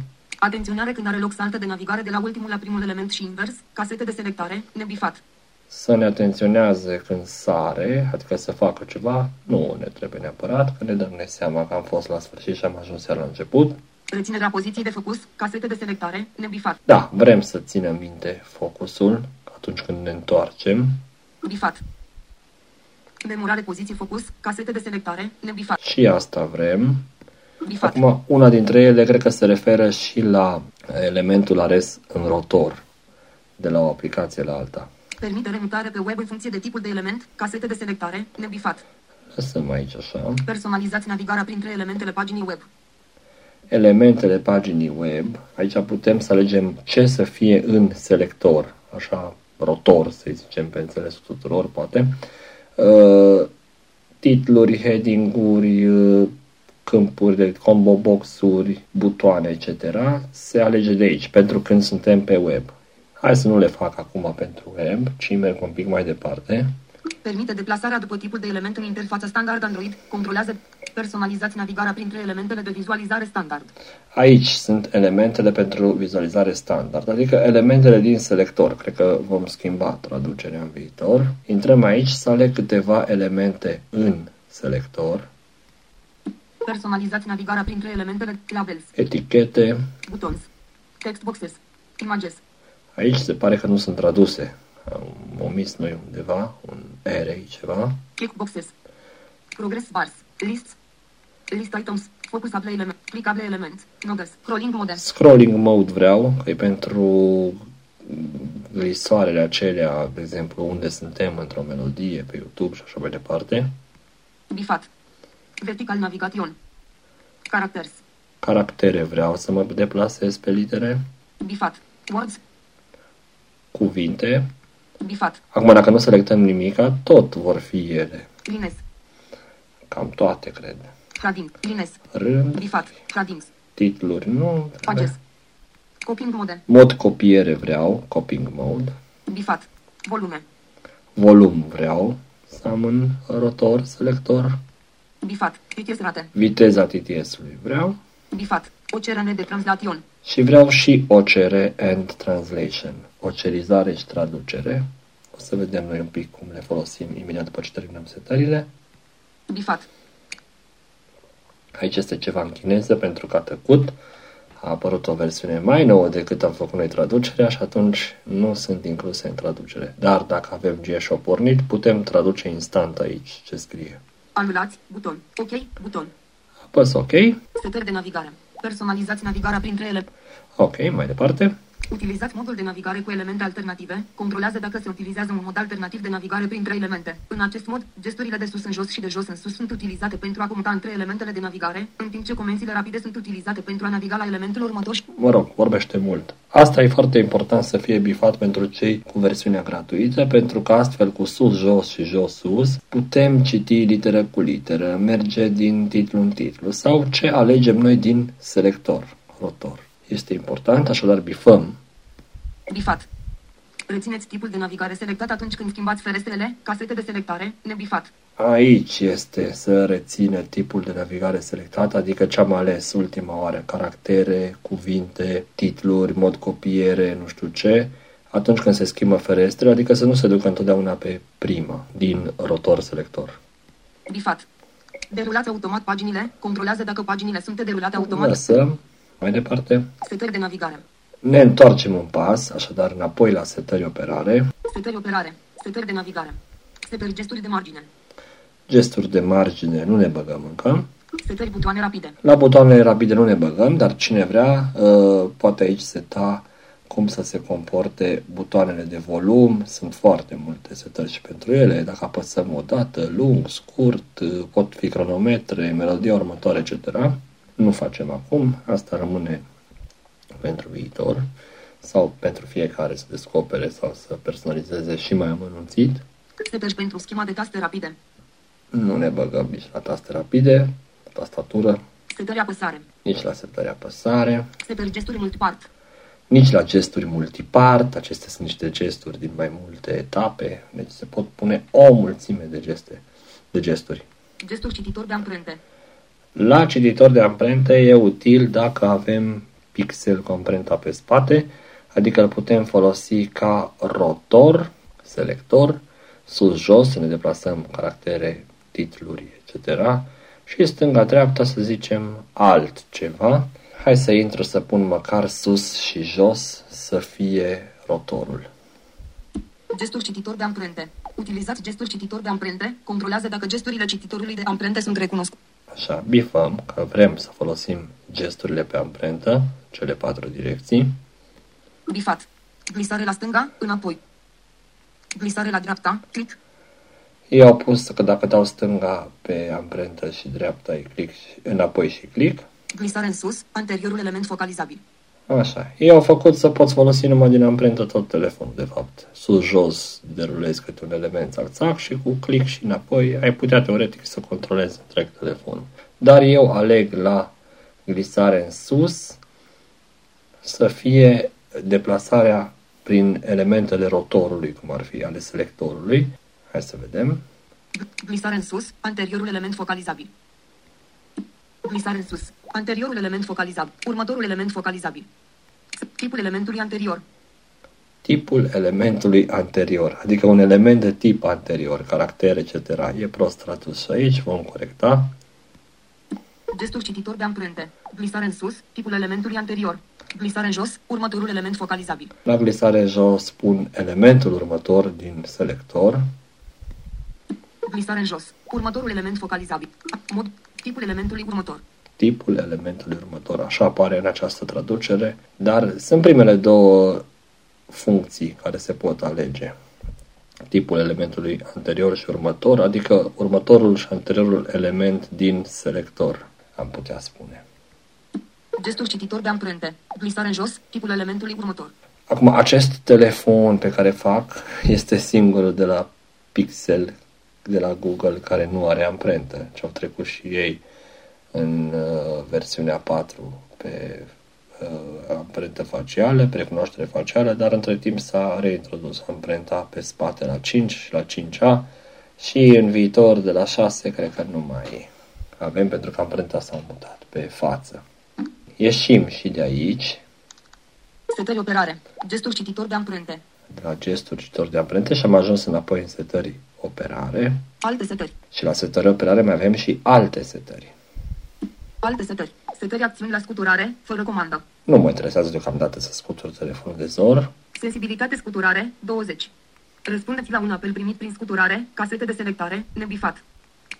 Atenționare când are loc saltă de navigare de la ultimul la primul element și invers. Casete de selectare. Nebifat. Să ne atenționeze când sare, adică să facă ceva, nu ne trebuie neapărat, că ne dăm ne seama că am fost la sfârșit și am ajuns iar la început. Reținerea poziției de focus. Casete de selectare. Nebifat. Da, vrem să ținem minte focusul atunci când ne întoarcem Bifat. Memorare poziție focus. Casete de selectare. Nebifat. și asta vrem. Bifat. Acum, una dintre ele cred că se referă și la elementul ales în rotor, de la o aplicație la alta. Permite remutare pe web în funcție de tipul de element. Casete de selectare. Nebifat. Lăsăm aici așa. Personalizați navigarea printre elementele paginii web. Elementele paginii web, aici putem să alegem ce să fie în selector, așa, rotor, să zicem, pe înțelesul tuturor, poate. Uh, titluri, heading-uri, uh, câmpuri de combo box-uri, butoane, etc. Se alege de aici, pentru când suntem pe web. Hai să nu le fac acum pentru web, ci merg un pic mai departe. Permite deplasarea după tipul de element în interfața standard Android. Controlează personalizați navigarea printre elementele de vizualizare standard. Aici sunt elementele pentru vizualizare standard, adică elementele din selector. Cred că vom schimba traducerea în viitor. Intrăm aici să aleg câteva elemente în selector, Personalizați navigarea printre elementele labels, etichete. buttons, text boxes, images, Aici se pare că nu sunt traduse. Am omis noi undeva, un R ceva. checkboxes, progress bars, lists, list items, focusable element, clicable element, nodes, scrolling mode, Scrolling mode vreau, că e pentru lisoarele acelea, de exemplu, unde suntem într-o melodie pe YouTube și așa mai departe. bifat, vertical navigation, characters, Caractere vreau să mă deplasez pe litere, bifat, words, cuvinte. bifat, Acum, dacă nu selectăm nimica, tot vor fi ele. lines, Cam toate, cred. cladding, lines, Rând, bifat, claddings, titluri, nu. pages, copying mode, Mod copiere vreau, copying mode. bifat, volume, Volum vreau. Să am în rotor, selector. Bifat, TTS rate, Viteza TTS-ului vreau. bifat, OCRN de translation, Și vreau și OCR and Translation, ocerizare și traducere. O să vedem noi un pic cum le folosim imediat după ce terminăm setările. bifat, Aici este ceva în chineză pentru că a tăcut. A apărut o versiune mai nouă decât am făcut noi traducerea și atunci nu sunt incluse în traducere. Dar dacă avem GSO pornit, putem traduce instant aici ce scrie. Anulați, buton, OK, buton, Apăs OK. setări de navigare, personalizați navigarea printre ele, Ok, mai departe. Utilizați modul de navigare cu elemente alternative. Controlează dacă se utilizează un mod alternativ de navigare printre elemente. În acest mod, gesturile de sus în jos și de jos în sus sunt utilizate pentru a comuta între elementele de navigare, în timp ce comenzile rapide sunt utilizate pentru a naviga la elementul următor și Mă rog, vorbește mult. Asta e foarte important să fie bifat pentru cei cu versiunea gratuită, pentru că astfel cu sus-jos și jos-sus putem citi literă cu literă, merge din titlu în titlu sau ce alegem noi din selector, rotor. Este important, așadar bifăm. bifat. Rețineți tipul de navigare selectat atunci când schimbați ferestrele, casete de selectare, nebifat. Aici este să rețină tipul de navigare selectat, adică ce am ales ultima oară, caractere, cuvinte, titluri, mod copiere, nu știu ce, atunci când se schimbă ferestre, adică să nu se ducă întotdeauna pe prima din rotor selector. Bifat. Derulați automat paginile, controlează dacă paginile sunt derulate automat. Lăsăm. Mai departe. Setări de navigare. Ne întoarcem un pas, așadar înapoi la setări operare. Setări operare. Setări de navigare. Setări gesturi de margine. Gesturi de margine nu ne băgăm încă. Setări butoane rapide. La butoanele rapide nu ne băgăm, dar cine vrea uh, poate aici seta cum să se comporte butoanele de volum. Sunt foarte multe setări și pentru ele. Dacă apăsăm o dată, lung, scurt, uh, pot fi cronometre, melodia următoare, etc. Nu facem acum, asta rămâne pentru viitor sau pentru fiecare să descopere sau să personalizeze și mai amănunțit. Setări pentru schema de taste rapide. Nu ne băgăm nici la taste rapide, tastatură, Setări apăsare. nici la setări apăsare, Setări gesturi multipart. nici la gesturi multipart. Acestea sunt niște gesturi din mai multe etape, deci se pot pune o mulțime de geste, de gesturi. Gesturi cititor de amprente. La cititor de amprente e util dacă avem pixel cu amprenta pe spate, adică îl putem folosi ca rotor, selector, sus-jos, să ne deplasăm caractere, titluri, etc. Și stânga-dreapta să zicem altceva. Hai să intru să pun măcar sus și jos să fie rotorul. Gesturi cititor de amprente. Utilizați gesturi cititor de amprente. Controlează dacă gesturile cititorului de amprente sunt recunoscute. Așa, bifăm că vrem să folosim gesturile pe amprentă, cele patru direcții. Bifat. Glisare la stânga, înapoi. Glisare la dreapta, click. Eu au pus că dacă dau stânga pe amprentă și dreapta e click și, înapoi și click. Glisare în sus, anteriorul element focalizabil. Așa. Ei au făcut să poți folosi numai din amprentă tot telefonul, de fapt. Sus-jos derulezi câte un element țac-țac și cu click și înapoi ai putea teoretic să controlezi întreg telefonul. Dar eu aleg la glisare în sus să fie deplasarea prin elementele rotorului, cum ar fi ale selectorului. Hai să vedem. Glisare în sus, anteriorul element focalizabil. Glisare în sus, anteriorul element focalizabil. Următorul element focalizabil. Tipul elementului anterior. tipul elementului anterior, adică un element de tip anterior, caracter, etc. E prost tradus și aici, vom corecta. Gestul cititor de amprente. Glisare în sus, tipul elementului anterior. Glisare în jos, următorul element focalizabil. La glisare jos spun elementul următor din selector, Glisare în jos, următorul element focalizabil. Mod, tipul elementului următor. tipul elementului următor, așa apare în această traducere, dar sunt primele două funcții care se pot alege. Tipul elementului anterior și următor, adică următorul și anteriorul element din selector, am putea spune. Gestul cititor de amprente. Glisare în jos, tipul elementului următor. Acum, acest telefon pe care fac este singurul de la Pixel, de la Google, care nu are amprentă. Ce au trecut și ei în uh, versiunea 4 pe uh, amprentă facială, pe recunoaștere facială, dar între timp s-a reintrodus amprenta pe spate la 5 și la 5A și în viitor de la 6 cred că nu mai avem pentru că amprenta s-a mutat pe față. Ieșim și de aici, Setări operare. Gestul cititor de amprente. de la gestul citor de amprente și am ajuns înapoi în setări operare Alte setări. și la setări operare mai avem și alte setări. Alte setări. Setări acțiuni la scuturare, fără comandă. Nu mă interesează deocamdată să scutur telefonul de zor. Sensibilitate scuturare, 20. Răspundeți la un apel primit prin scuturare, casete de selectare, nebifat.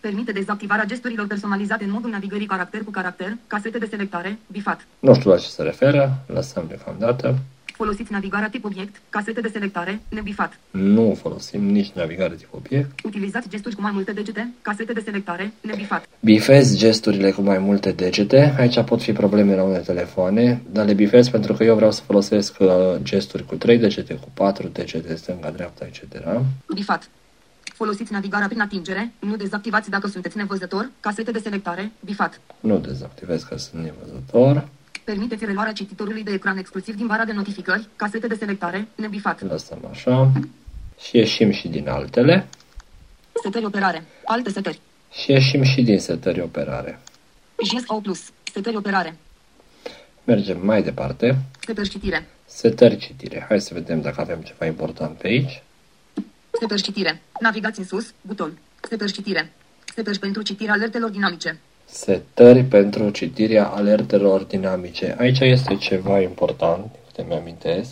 Permite dezactivarea gesturilor personalizate în modul navigării caracter cu caracter, casete de selectare, bifat. Nu știu la ce se referă, lăsăm deocamdată. Folosiți navigarea tip obiect, casete de selectare, nebifat. Nu folosim nici navigare tip obiect. Utilizați gesturi cu mai multe degete, casete de selectare, nebifat. Bifez gesturile cu mai multe degete. Aici pot fi probleme la unele telefoane, dar le bifez pentru că eu vreau să folosesc uh, gesturi cu 3 degete, cu 4 degete, stânga, dreapta, etc. Bifat. Folosiți navigarea prin atingere, nu dezactivați dacă sunteți nevăzător, casete de selectare, bifat. Nu dezactivez că sunt nevăzător. Permiteți reluarea cititorului de ecran exclusiv din bara de notificări, casete de selectare, nebifat. Lăsăm așa. Și ieșim și din altele. Setări operare. Alte setări. Și ieșim și din setări operare. GSO Plus. Setări operare. Mergem mai departe. Setări citire. Setări citire. Hai să vedem dacă avem ceva important pe aici. Setări citire. Navigați în sus. Buton. Setări citire. Setări pentru citirea alertelor dinamice. Setări pentru citirea alertelor dinamice. Aici este ceva important, câte mi-amintesc.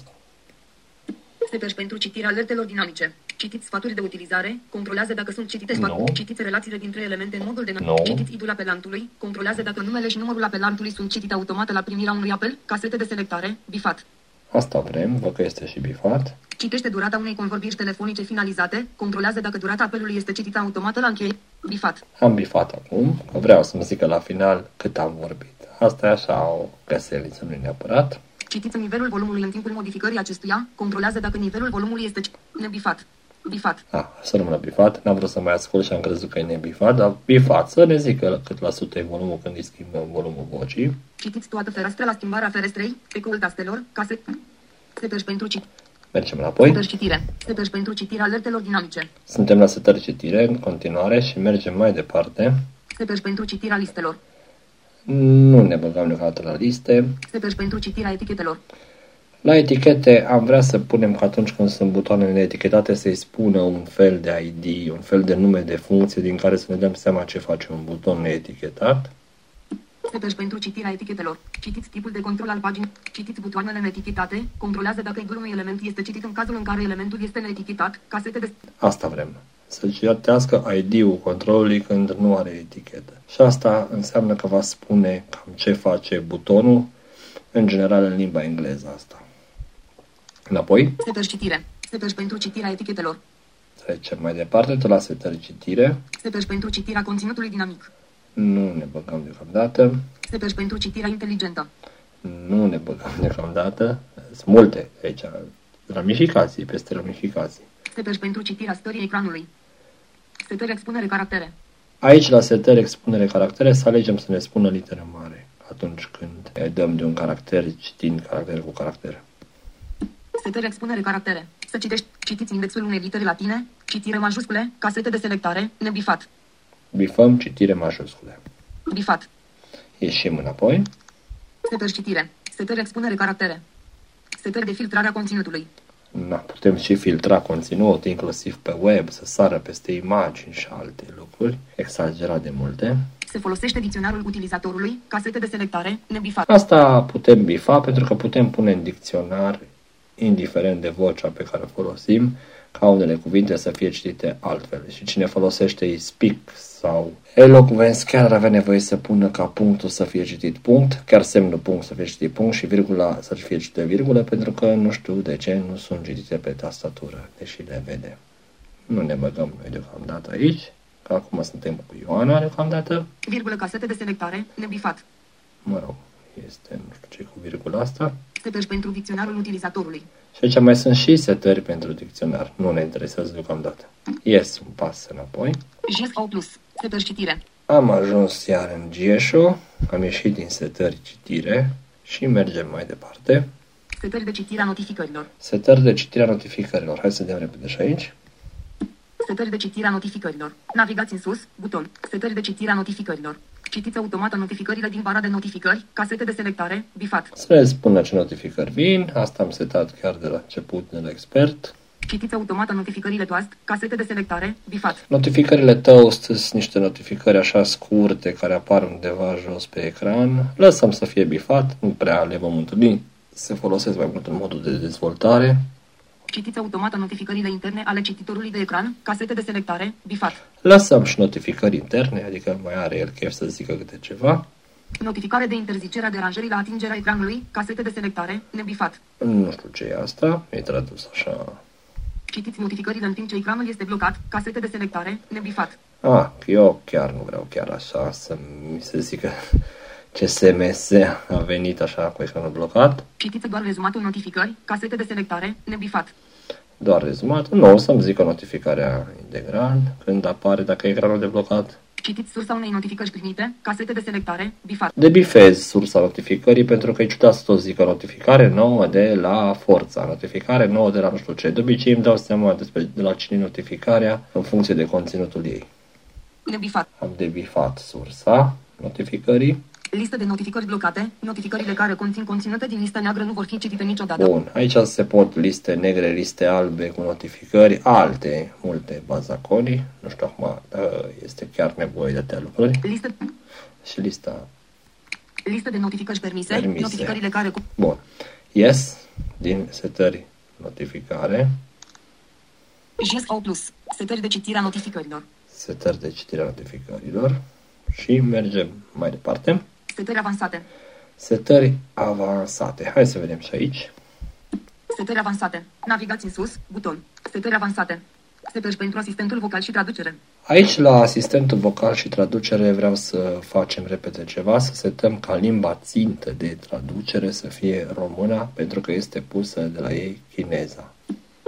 Setări pentru citirea alertelor dinamice. Citiți sfaturi de utilizare, controlează dacă sunt citite Nu. sfaturi, citiți relațiile dintre elemente în modul de Nu. citiți idul apelantului, controlează dacă numele și numărul apelantului sunt citite automat la primirea unui apel, casete de selectare, bifat. Asta vrem, văd că este și bifat. Citește durata unei convorbiri telefonice finalizate, controlează dacă durata apelului este citită automat la încheiere, bifat. Am bifat acum, că vreau să-mi zică la final cât am vorbit. Asta e așa o găseliță, nu neapărat. Citiți nivelul volumului în timpul modificării acestuia, controlează dacă nivelul volumului este ci- nebifat. Bifat. Ah, să rămână bifat. N-am vrut să mai ascult și am crezut că e nebifat, dar bifat. Să ne zică cât la sută e volumul când îi schimbăm volumul vocii. Citiți toată fereastra la schimbarea ferestrei, ecoul tastelor, case... Setări pentru cit... Mergem înapoi. Setări citire. Setări pentru citirea alertelor dinamice. Suntem la setări citire în continuare și mergem mai departe. Setări pentru citirea listelor. Nu ne băgăm deocamdată la liste. Setări pentru citirea etichetelor. La etichete am vrea să punem că atunci când sunt butoanele etichetate să-i spună un fel de ID, un fel de nume de funcție din care să ne dăm seama ce face un buton neetichetat. Setări pentru citirea etichetelor. Citiți tipul de control al paginii. Citiți butoanele neetichetate. Controlează dacă idul unui element este citit în cazul în care elementul este neetichetat. Casete de... Asta vrem. Să citească ID-ul controlului când nu are etichetă. Și asta înseamnă că va spune cam ce face butonul, în general în limba engleză asta. Înapoi, Setări citire. Setări pentru citirea etichetelor. trecem mai departe, tot la setări citire. Setări pentru citirea conținutului dinamic. Nu ne băgăm deocamdată. Setări pentru citirea inteligentă. Nu ne băgăm deocamdată. Sunt multe aici. Ramificații, peste ramificații. Setări pentru citirea stării ecranului. Setări expunere caractere. Aici, la setări expunere caractere, să alegem să ne spună literă mare atunci când îi dăm de un caracter citind caracter cu caracter. Setări expunere caractere. Să citești, citiți indexul unei litere latine, citire majuscule, casete de selectare, nebifat. Bifăm citire majuscule. Bifat. Ieșim înapoi. Setări citire. Setări expunere caractere. Setări de filtrare a conținutului. Na, putem și filtra conținut, inclusiv pe web, să sară peste imagini și alte lucruri, exagerat de multe. Se folosește dicționarul utilizatorului, casete de selectare, nebifat. Asta putem bifa pentru că putem pune în dicționar, indiferent de vocea pe care o folosim, ca unele cuvinte să fie citite altfel. Și cine folosește speak sau eloquence chiar ar avea nevoie să pună ca punctul să fie citit punct, chiar semnul punct să fie citit punct și virgula să fie citite virgulă, pentru că nu știu de ce nu sunt citite pe tastatură, deși le vede. Nu ne băgăm noi deocamdată aici, că acum suntem cu Ioana deocamdată. Virgulă casete de selectare, nebifat. Mă rog, este nu știu ce cu virgula asta. Setări pentru dicționarul utilizatorului. Și aici mai sunt și setări pentru dicționar. Nu ne interesează deocamdată. Ies un pas înapoi. GSO Plus. Setări citire. Am ajuns iar în Giesho, am ieșit din setări citire și mergem mai departe. Setări de citire a notificărilor. Setări de citire a notificărilor. Hai să vedem repede și aici. Setări de citire a notificărilor. Navigați în sus, buton. Setări de citire a notificărilor. Citiți automat notificările din bara de notificări, casete de selectare, bifat. Să ne spună ce notificări vin. Asta am setat chiar de la început de la expert. Citiți automat notificările toast, casete de selectare, bifat. Notificările Toast sunt niște notificări așa scurte care apar undeva jos pe ecran. Lăsăm să fie bifat, nu prea le vom întâlni. Se folosesc mai mult în modul de dezvoltare. Citiți automat notificările interne ale cititorului de ecran, casete de selectare, bifat. Lăsăm și notificări interne, adică mai are el chef să zică câte ceva. Notificare de interzicere a deranjării la atingerea ecranului, casete de selectare, nebifat. Nu știu ce e asta, e tradus așa. Citiți notificările în timp ce ecranul este blocat, casete de selectare, nebifat. Ah, eu chiar nu vreau chiar așa să mi se zică ce SMS a venit așa cu ecranul blocat. Citiți doar rezumatul notificări, casete de selectare, nebifat. Doar rezumat. Nu, o să-mi zică notificarea integral când apare dacă ecranul de blocat. Citiți sursa unei notificări primite, casete de selectare, bifat. Debifez sursa notificării pentru că e ciudat să tot zică notificare nouă de la forța, notificare nouă de la nu știu ce. De obicei îmi dau seama despre de la cine e notificarea în funcție de conținutul ei. Nebifat. Am debifat sursa notificării. Listă de notificări blocate. Notificările care conțin conținute din lista neagră nu vor fi citite niciodată. Bun, aici se pot liste negre, liste albe cu notificări, alte, multe bazaconi. Nu știu acum dacă este chiar nevoie de atâtea lucruri. Listă, Și lista listă de notificări permise. Permise. Notificările care cu... Bun. Yes, din setări notificare, GSO Plus. Setări de citire a notificărilor. setări de citire a notificărilor și mergem mai departe. Setări avansate. Setări avansate. Hai să vedem și aici. Setări avansate. Navigați în sus. Buton. Setări avansate. Setări pentru asistentul vocal și traducere. Aici la asistentul vocal și traducere vreau să facem repede ceva, să setăm ca limba țintă de traducere să fie româna, pentru că este pusă de la ei chineza.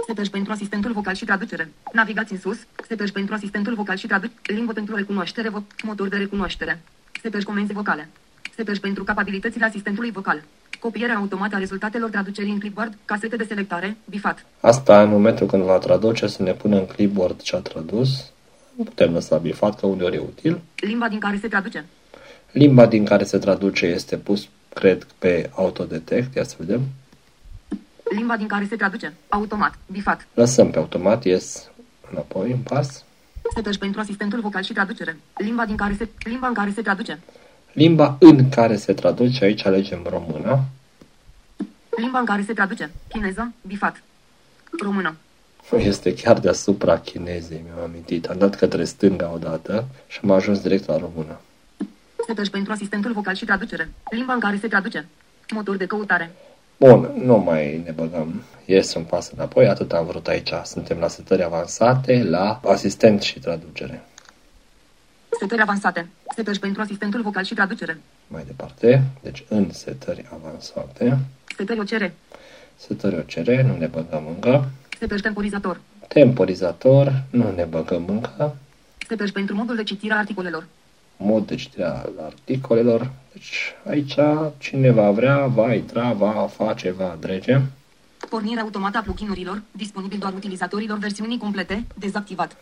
Setări pentru asistentul vocal și traducere. Navigați în sus. Setări pentru asistentul vocal și traducere. Limbă pentru recunoaștere. Vo- motor de recunoaștere. Setări comenzi vocale. Setări pentru capabilitățile asistentului vocal. Copierea automată a rezultatelor traducerii în clipboard. Casete de selectare. Bifat. Asta în momentul când va traduce să ne pună în clipboard ce a tradus. Putem lăsa bifat că uneori e util. Limba din care se traduce. Limba din care se traduce este pus, cred, pe autodetect. Ia să vedem. Limba din care se traduce. Automat. Bifat. Lăsăm pe automat, ies înapoi, în pas. Setări pentru asistentul vocal și traducere. Limba din care se, limba în care se traduce. Limba în care se traduce, aici alegem româna. Limba în care se traduce. Chineză. Bifat. Română. Este chiar deasupra chinezei, mi-am amintit. Am dat către stânga odată și am ajuns direct la română. Setări pentru asistentul vocal și traducere. Limba în care se traduce. Motor de căutare. Bun, nu mai ne băgăm. Ies un pas înapoi, atât am vrut aici. Suntem la setări avansate, la asistent și traducere. Setări avansate. Setări pentru asistentul vocal și traducere. Mai departe, deci în setări avansate, Setări OCR. setări OCR, nu ne băgăm încă. Setări temporizator. Temporizator, nu ne băgăm încă. Setări pentru modul de citire a articolelor. mod de citire al articolelor. Deci aici cine va vrea, va intra, va face, va drege. Pornire automată a pluginurilor, disponibil doar utilizatorilor versiunii complete, dezactivat.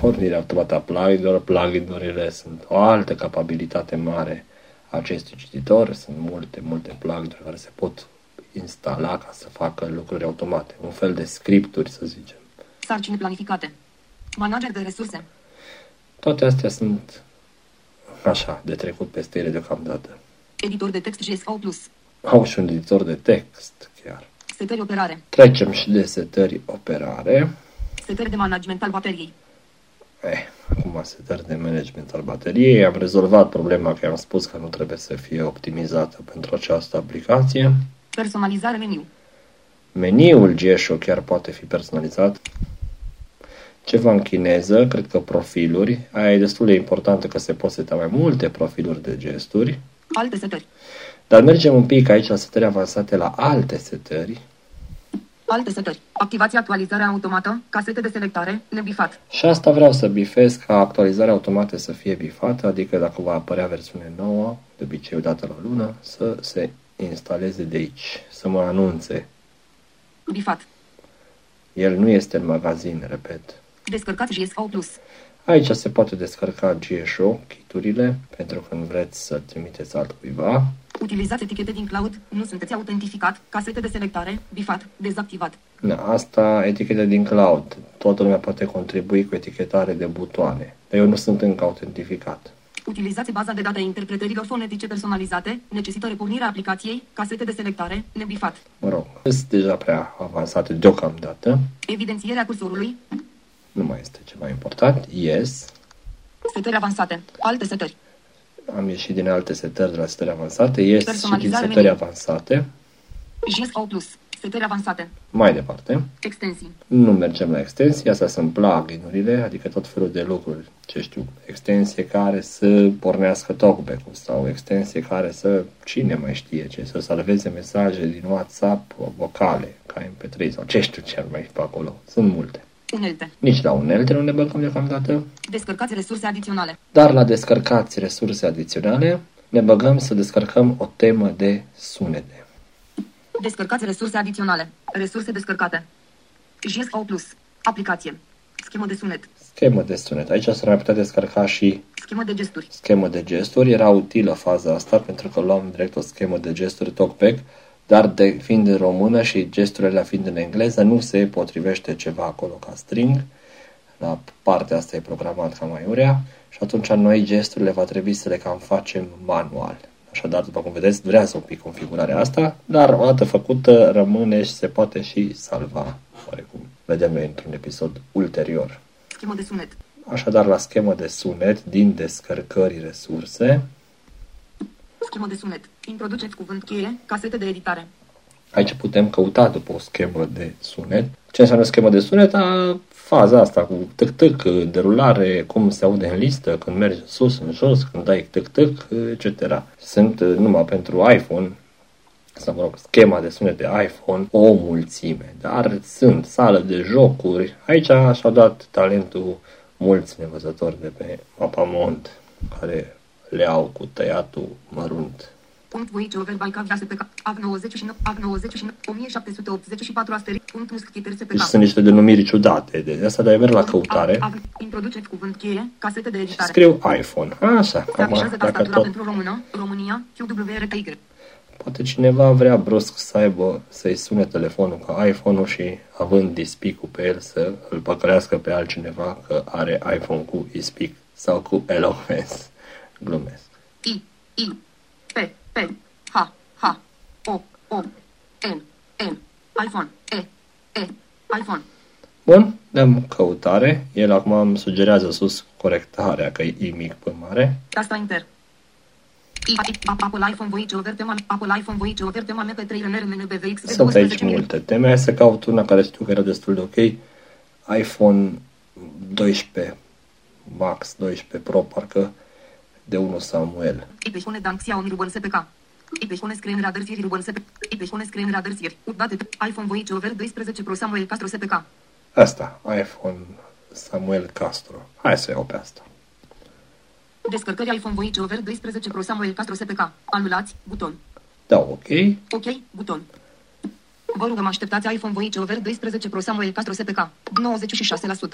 Pornirea automată a plugin-urilor, plugin-urile sunt o altă capabilitate mare a acestui cititor. Sunt multe, multe plugin-uri care se pot instala ca să facă lucruri automate. Un fel de scripturi, să zicem. Sarcini planificate. Manager de resurse. Toate astea sunt așa, de trecut peste ele deocamdată. Editor de text GSO+. Au și un editor de text chiar. Setări operare. Trecem și de setări operare. Setări de management al bateriei. Eh, acum setări de management al bateriei. Am rezolvat problema că am spus că nu trebuie să fie optimizată pentru această aplicație. Personalizare meniu. Meniul Gesho chiar poate fi personalizat. Ceva în chineză, cred că profiluri. Aia e destul de importantă că se pot seta mai multe profiluri de gesturi. Alte setări. Dar mergem un pic aici la setări avansate la alte setări. Alte setări. Activație actualizare automată. Casete de selectare. Nebifat. Și asta vreau să bifez ca actualizarea automată să fie bifată, adică dacă va apărea versiune nouă, de obicei o dată la lună, să se instaleze de aici, să mă anunțe. Bifat. El nu este în magazin, repet. Descărcați GSO+. Aici se poate descărca GSO, kiturile, pentru când vreți să trimiteți altcuiva. Utilizați etichete din cloud. Nu sunteți autentificat. Casete de selectare. Bifat. Dezactivat. Da, asta etichete din cloud. Toată lumea poate contribui cu etichetare de butoane. Dar eu nu sunt încă autentificat. Utilizați baza de date a interpretărilor fonetice personalizate. Necesită repornirea aplicației. Casete de selectare. Nebifat. Mă rog, sunt deja prea avansate deocamdată. Evidențierea cursorului. Nu mai este ceva important. Yes. Setări avansate. Alte setări. Am ieșit din alte setări de la setări avansate. Yes și din Personalizare setări meniu. avansate. GSO+. Setări avansate. Mai departe. Extensii. Nu mergem la extensii, astea sunt plugin-urile, adică tot felul de lucruri, ce știu, extensie care să pornească talkback-ul sau extensie care să, cine mai știe ce, să salveze mesaje din WhatsApp vocale, ca MP3 sau ce știu ce ar mai fi pe acolo. Sunt multe. Unelte. Nici la unelte nu ne băgăm deocamdată. Descărcați resurse adiționale. Dar la descărcați resurse adiționale ne băgăm să descărcăm o temă de sunete. Descărcați resurse adiționale. Resurse descărcate. JSO Plus. Aplicație. Schemă de sunet. Schemă de sunet. Aici s-ar mai putea descărca și Schemă de gesturi. schemă de gesturi. Era utilă faza asta pentru că luam direct o schemă de gesturi TalkBack, dar de, fiind în română și gesturile fiind în engleză, nu se potrivește ceva acolo ca string. La partea asta e programat ca mai urea și atunci noi gesturile va trebui să le cam facem manual. Așadar, după cum vedeți, durează un pic configurarea asta, dar o dată făcută rămâne și se poate și salva, oarecum. Vedem noi într-un episod ulterior. Schemă de sunet. Așadar, la schemă de sunet din descărcări resurse, Schemă de sunet. Introduceți cuvânt cheie. Casete de editare. aici putem căuta după o schemă de sunet. Ce înseamnă schemă de sunet? A, faza asta cu tâc-tâc, derulare, cum se aude în listă, când mergi sus, în jos, când dai tâc-tâc, etc. Sunt uh, numai pentru iPhone, sau mă rog, schema de sunet de iPhone, o mulțime, dar sunt sală de jocuri. Aici și-au dat talentul mulți nevăzători de pe Mapamond, care le au cu tăiatul mărunt. Punct voice over by cav pe av 99 av 99 1784 asterisk punct musctiter Deci SPK. sunt niște denumiri ciudate. De asta de merg la căutare. Av- av- Introduceți cuvânt cheie. Casete de Și editare. scriu iPhone. Așa, Se acum, afișează dacă tastatura tot, pentru română. România. QWRTY. poate cineva vrea brusc să aibă, să-i sune telefonul ca iPhone-ul și având dispicul pe el să îl păcălească pe altcineva că are iPhone cu ispic sau cu Eloquence. Glumesc. I, I, P, P, H, H, O, O, N, N, iPhone, E, E, iPhone. Bun, dăm căutare. El acum îmi sugerează sus corectarea, că e I mic pe mare. Tasta Enter. I, I, Apple iPhone voice over tema, Apple iPhone voice over tema MP3 RNR MNBVX de Sunt aici 12 minute. multe teme. Hai să caut una care știu că era destul de ok. iPhone 12 Max 12 Pro, parcă de 1 Samuel. IP pune Danxia Omni Ruben SPK. IP pune Screen Radar Siri Ruben SPK. IP pune Screen Radar Siri. Udate iPhone voice over 12 Pro Samuel Castro SPK. Asta, iPhone Samuel Castro. Hai să iau pe asta. Descărcări iPhone voice over 12 Pro Samuel Castro SPK. Anulați, buton. Dau ok. Ok, buton. Vă rugăm așteptați iPhone voice over 12 Pro Samuel Castro SPK.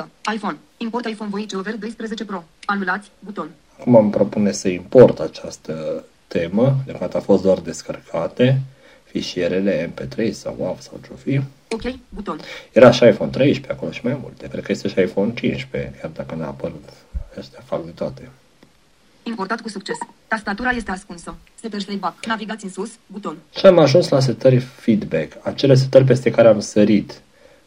96%. iPhone. Import iPhone voice over 12 Pro. Anulați, buton. Acum îmi propune să import această temă. De fapt a fost doar descărcate fișierele MP3 sau WAV sau ce-o fi. Ok, buton. Era și iPhone 13 acolo și mai multe. Cred că este și iPhone 15, chiar dacă n-a apărut. Astea fac de toate. Importat cu succes. Tastatura este ascunsă. Setări back. Navigați în sus, buton. Și am ajuns la setări feedback, acele setări peste care am sărit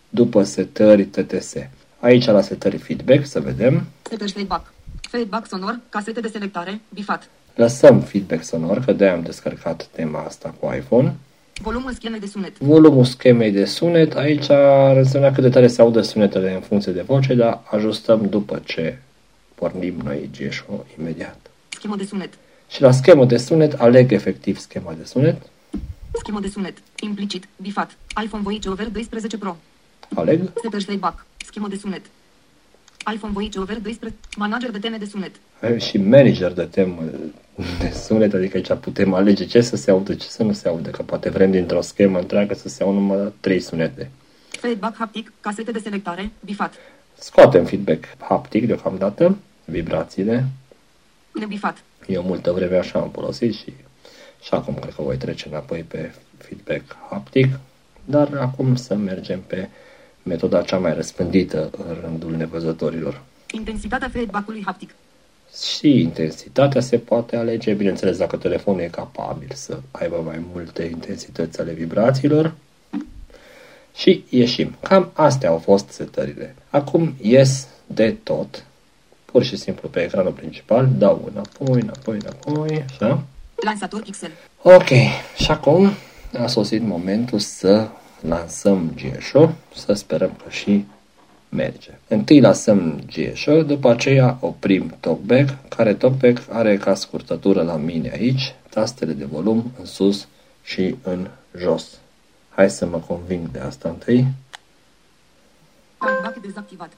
după setări TTS. Aici la setări feedback, să vedem, Setări back. Feedback sonor, casete de selectare, bifat. lăsăm feedback sonor, că de am descărcat tema asta cu iPhone. Volumul schemei de sunet. Volumul schemei de sunet, aici ar însemna cât de tare se audă sunetele în funcție de voce, dar ajustăm după ce pornim noi GSO imediat. Schemă de sunet. Și la schemă de sunet aleg efectiv schema de sunet, Schemă de sunet. Implicit, bifat. iPhone voice over 12 Pro. aleg Setări back. Schemă de sunet. iPhone voice over 12. Manager de teme de sunet. Avem și manager de temă de sunet, adică aici putem alege ce să se audă, ce să nu se audă, că poate vrem dintr-o schemă întreagă să se audă numai trei sunete. Feedback haptic, casete de selectare, bifat. Scoatem feedback haptic deocamdată, vibrațiile. Nebifat. Eu multă vreme așa am folosit și, și acum cred că voi trece înapoi pe feedback haptic, dar acum să mergem pe metoda cea mai răspândită în rândul nevăzătorilor. Intensitatea feedback-ului haptic. Și intensitatea se poate alege, bineînțeles, dacă telefonul e capabil să aibă mai multe intensități ale vibrațiilor. Și ieșim. Cam astea au fost setările. Acum ies de tot, pur și simplu pe ecranul principal, dau înapoi, înapoi, înapoi, așa. Lansator pixel. Ok, și acum a sosit momentul să lansăm GSO, să sperăm că și merge. Întâi lasăm GSO, după aceea oprim TalkBack, care TalkBack are ca scurtătură la mine aici, tastele de volum în sus și în jos. Hai să mă conving de asta întâi. Talkback dezactivat.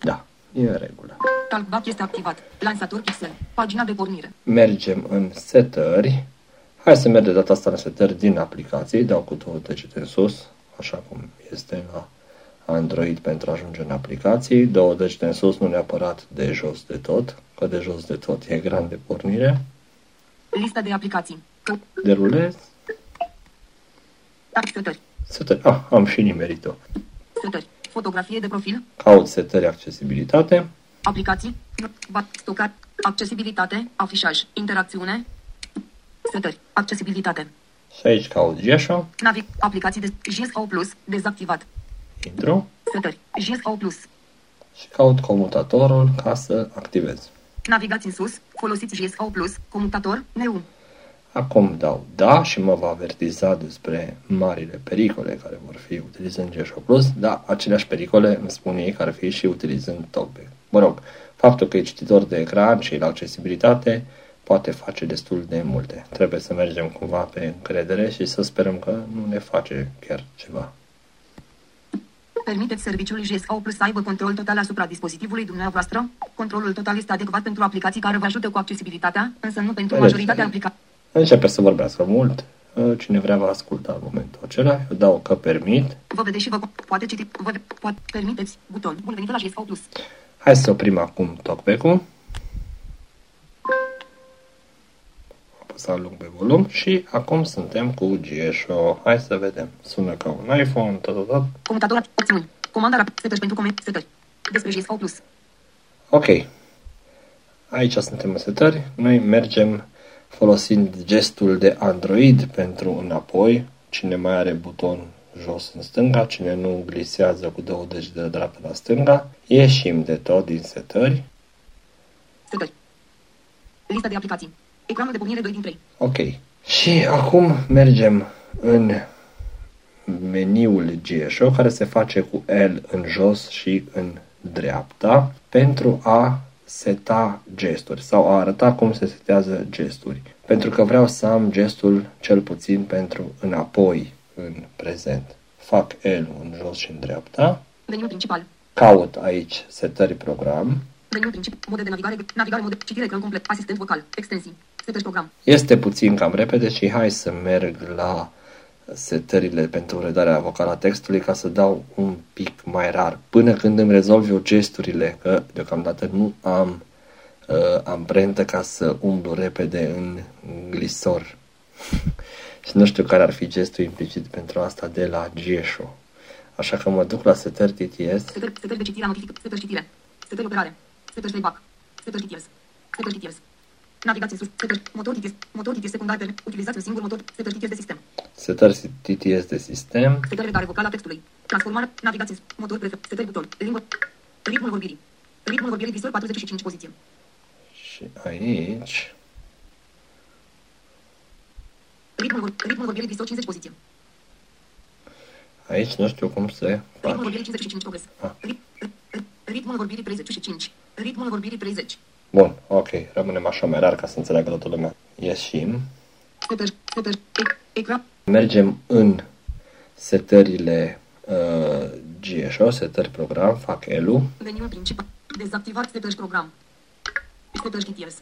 Da, e în regulă. Talkback este activat. Lansator pixel. Pagina de pornire. Mergem în setări. Hai să mergem de data asta în setări din aplicații. Dau cu două degete în sus, așa cum este la Android pentru a ajunge în aplicații. Două degete în sus, nu neapărat de jos de tot, că de jos de tot e gran de pornire. Lista de aplicații. Că... Derulez. Tac setări. Setări. Ah, am și nimerit-o. Setări. Fotografie de profil. Caut setări accesibilitate. Aplicații. Bat, stocat. Accesibilitate. Afișaj. Interacțiune. Setări. Accesibilitate. Și aici caut Gesho. Navig. Aplicații de GSO Plus. Dezactivat. Intru. Setări. GSO Plus. Și caut comutatorul ca să activez. Navigați în sus. Folosiți GSO Plus. Comutator. Neu. Acum dau da și mă va avertiza despre marile pericole care vor fi utilizând Gesho Plus, dar aceleași pericole îmi spun ei că ar fi și utilizând TalkBack. Mă rog, faptul că e cititor de ecran și la accesibilitate poate face destul de multe. Trebuie să mergem cumva pe încredere și să sperăm că nu ne face chiar ceva. Permiteți serviciului GSO Plus să aibă control total asupra dispozitivului dumneavoastră. Controlul total este adecvat pentru aplicații care vă ajută cu accesibilitatea, însă nu pentru Vedeți, majoritatea aplicațiilor. Începe să vorbească mult. Cine vrea va asculta în momentul acela. Eu dau că permit. Vă vedeți și vă poate citi, vă poate, permiteți, buton. Bun venit la GSO Plus. Hai să oprim acum talkback-ul. Apăsat lung pe volum și acum suntem cu Gesho. Hai să vedem. Sună ca un iPhone, tot, tot, tot. Comutator, opțiuni. Comanda rapid, setări pentru coment, setări. Despre GSO Plus. Ok. Aici suntem în setări. Noi mergem folosind gestul de Android pentru înapoi. Cine mai are buton jos în stânga, cine nu glisează cu două degete de dreapta la stânga. Ieșim de tot din setări. Setări. Lista de aplicații. Ecranul de pornire 2 din 3. Ok. Și acum mergem în meniul GSO care se face cu L în jos și în dreapta pentru a seta gesturi sau a arăta cum se setează gesturi. Pentru că vreau să am gestul cel puțin pentru înapoi în prezent. Fac L în jos și în dreapta. Meniul principal. Caut aici setări program. Meniul principal. Mode de navigare. Navigare, mode, citire, ecran complet. Asistent vocal. Extensii. Setări program. Este puțin cam repede și hai să merg la setările pentru redarea vocală a textului ca să dau un pic mai rar. Până când îmi rezolv eu gesturile, că deocamdată nu am uh, amprentă ca să umblu repede în glisor. și nu știu care ar fi gestul implicit pentru asta de la Gesho. Așa că mă duc la setări TTS. Setări, setări de citire, notific, setări citire. Setări operare. Setări playback. Setări TTS. Setări TTS. Navigație sus. Setări. Motor TTS. Motor TTS secundar. per- Utilizați un singur motor. Setări TTS de sistem. Setări TTS de sistem. Setări redare vocală a textului. Transformare. Navigație. sus. Motor prefer. Setări buton. Limbă. Ritmul vorbirii. Ritmul vorbirii visor 45 poziție. Și aici Ritmul, vor- ritmul vorbirii visor 50 poziție. Aici nu știu cum se Ritmul face. vorbirii 55 progres. Ah. Rit- rit- Ritmul vorbirii 35. Ritmul vorbirii 30. Bun, ok, rămânem așa mai rar ca să înțeleagă toată lumea. Ieșim. Setări. Setări. ec- Ecran. Mergem în setările uh, GSO, setări program, fac ELU. Meniul principal. Dezactivat setări program. Setări TTS.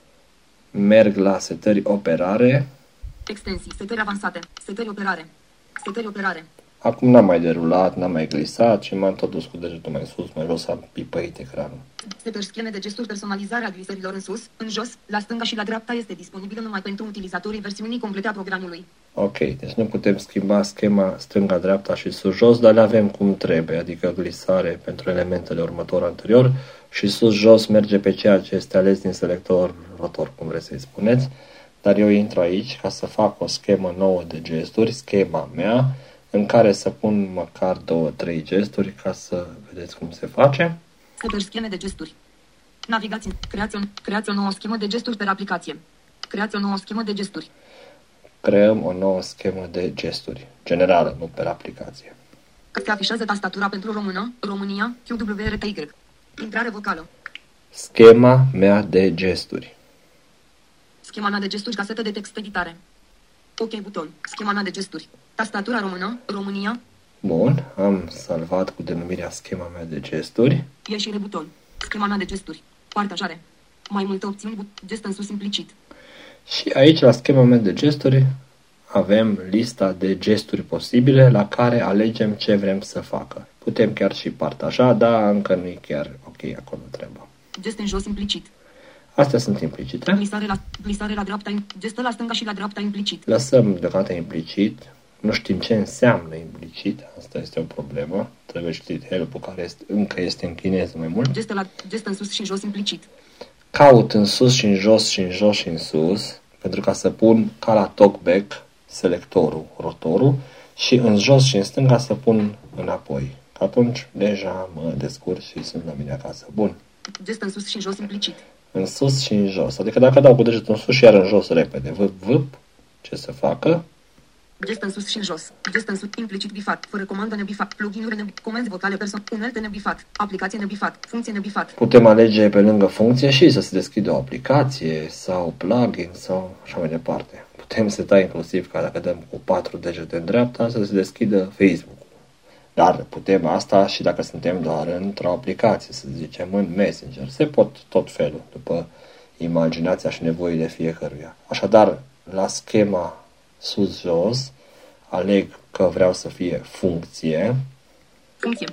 Merg la setări operare. Extensii. Setări avansate. Setări operare. Setări operare. Acum n-am mai derulat, n-am mai glisat și m-am tot dus cu degetul mai sus, mai jos, am pipăit ecranul. Setări scheme de gesturi personalizare a glisărilor în sus, în jos, la stânga și la dreapta este disponibilă numai pentru utilizatorii versiunii complete a programului. Ok, deci nu putem schimba schema stânga-dreapta și sus-jos, dar le avem cum trebuie, adică glisare pentru elementele următor anterior și sus-jos merge pe ceea ce este ales din selector rotor, cum vreți să-i spuneți. Dar eu intru aici ca să fac o schemă nouă de gesturi, schema mea, în care să pun măcar două, trei gesturi ca să vedeți cum se face. Setări scheme de gesturi. Navigați în creați o, creați o nouă schemă de gesturi per aplicație. Creați o nouă schemă de gesturi. Creăm o nouă schemă de gesturi, generală, nu pe aplicație. Se afișează tastatura pentru română, România, QWRTY. Intrare vocală. Schema mea de gesturi. Schema mea de gesturi, casetă de text editare. OK buton. Schema mea de gesturi. Tastatura română, România, Bun, am salvat cu denumirea schema mea de gesturi. Ieșire buton. Schema mea de gesturi. Partajare. Mai multe opțiuni. bu- Gest în sus implicit. Și aici, la schema mea de gesturi, avem lista de gesturi posibile la care alegem ce vrem să facă. Putem chiar și partaja, dar încă nu e chiar ok acolo treaba. Gest în jos implicit. Astea sunt implicite. Plisare la, plisare la dreapta. im- Gestă la stânga și la dreapta implicit. Lăsăm deocamdată implicit. Nu știm ce înseamnă implicit. Asta este o problemă. Trebuie știut help care este, încă este în chineză mai mult. Gestă, la, gest în sus și în jos implicit. Caut în sus și în jos și în jos și în sus pentru ca să pun ca la talkback selectorul, rotorul și în jos și în stânga să pun înapoi. Că atunci deja mă descurc și sunt la mine acasă. Bun. Gest în sus și în jos implicit. În sus și în jos. Adică dacă dau cu degetul în sus și iar în jos repede, vâp, vâp, ce să facă? Gest în sus și în jos. Gest în sus implicit bifat. Fără comandă nebifat. Plugin-uri nebifat. Comenzi vocale person. Unelte nebifat. Aplicație nebifat. Funcție nebifat. Putem alege pe lângă funcție și să se deschidă o aplicație sau plugin sau așa mai departe. Putem seta inclusiv ca dacă dăm cu patru degete în dreapta să se deschidă Facebook. Dar putem asta și dacă suntem doar într-o aplicație, să zicem în Messenger. Se pot tot felul după imaginația și nevoile fiecăruia. Așadar, la schema sus-jos, aleg că vreau să fie funcție, Funcție.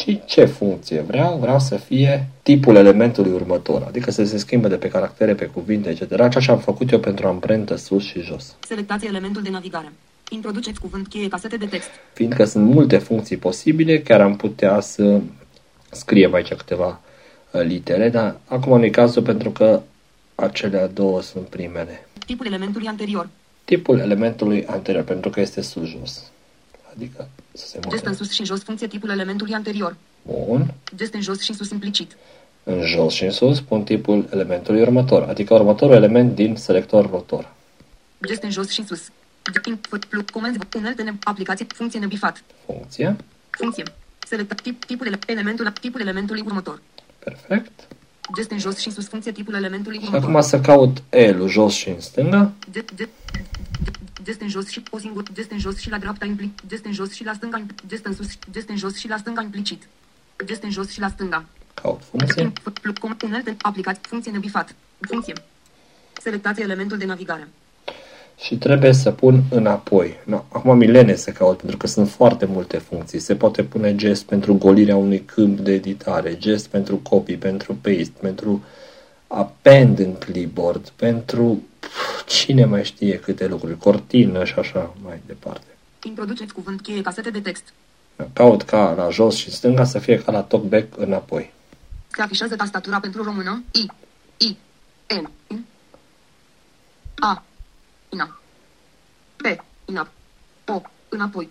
și ce funcție vreau? Vreau să fie tipul elementului următor, adică să se schimbe de pe caractere, pe cuvinte, etc. Ceea ce am făcut eu pentru amprentă sus și jos. Selectați elementul de navigare. Introduceți cuvânt cheie casete de text. Fiindcă sunt multe funcții posibile, chiar am putea să scriem aici câteva uh, litere, dar acum nu e cazul pentru că acelea două sunt primele. Tipul elementului anterior. Tipul elementului anterior, pentru că este sus-jos. Adică să se Gest în mute. sus și în jos. Funcție tipul elementului anterior. Bun. Gest în jos și în sus implicit. În jos și în sus pun tipul elementului următor, adică următorul element din selector rotor. Gest în jos și în sus. Input, plug, comenzi, unelte, ne, aplicație, funcție nebifat. Funcție. Funcție. Selecta tip, tipul, ele, elementul, tipul elementului următor. Perfect. Gest în jos și în sus, funcție tipul elementului Și următor. acum să caut L-ul jos și în stânga. Gest, gest, gest în jos și o singur, gest în jos și la dreapta implicit, gest în jos și la stânga, gest în sus, gest în jos și la stânga implicit. Gest în jos și la stânga. Caut funcție. Input, plug, com, unelte, aplicație, funcție nebifat. Funcție. Selectați elementul de navigare. Și trebuie să pun înapoi. No, acum milene să caut, pentru că sunt foarte multe funcții. Se poate pune gest pentru golirea unui câmp de editare, gest pentru copy, pentru paste, pentru append în clipboard, pentru pf, cine mai știe câte lucruri, cortină și așa mai departe. Introduceți cuvânt cheie casete de text. Caut ca la jos și stânga să fie ca la talkback înapoi. Se afișează tastatura pentru română. I. I. N. I. A. Ina. P. Ina. O. Înapoi.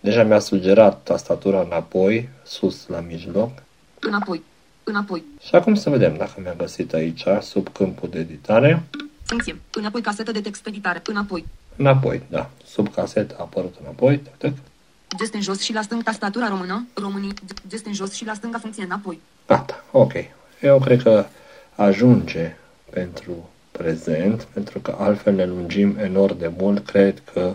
Deja mi-a sugerat tastatura înapoi, sus la mijloc. Înapoi. Înapoi. Și acum să vedem dacă mi-a găsit aici, sub câmpul de editare. Funcție. Înapoi casetă de text editare. Înapoi. Înapoi, da. Sub casetă a apărut înapoi. Tac, tac. Gest în jos și la stânga tastatura română. Românii. Gest în jos și la stânga funcție înapoi. Gata, ok. Eu cred că ajunge pentru prezent, pentru că altfel ne lungim enorm de mult. Cred că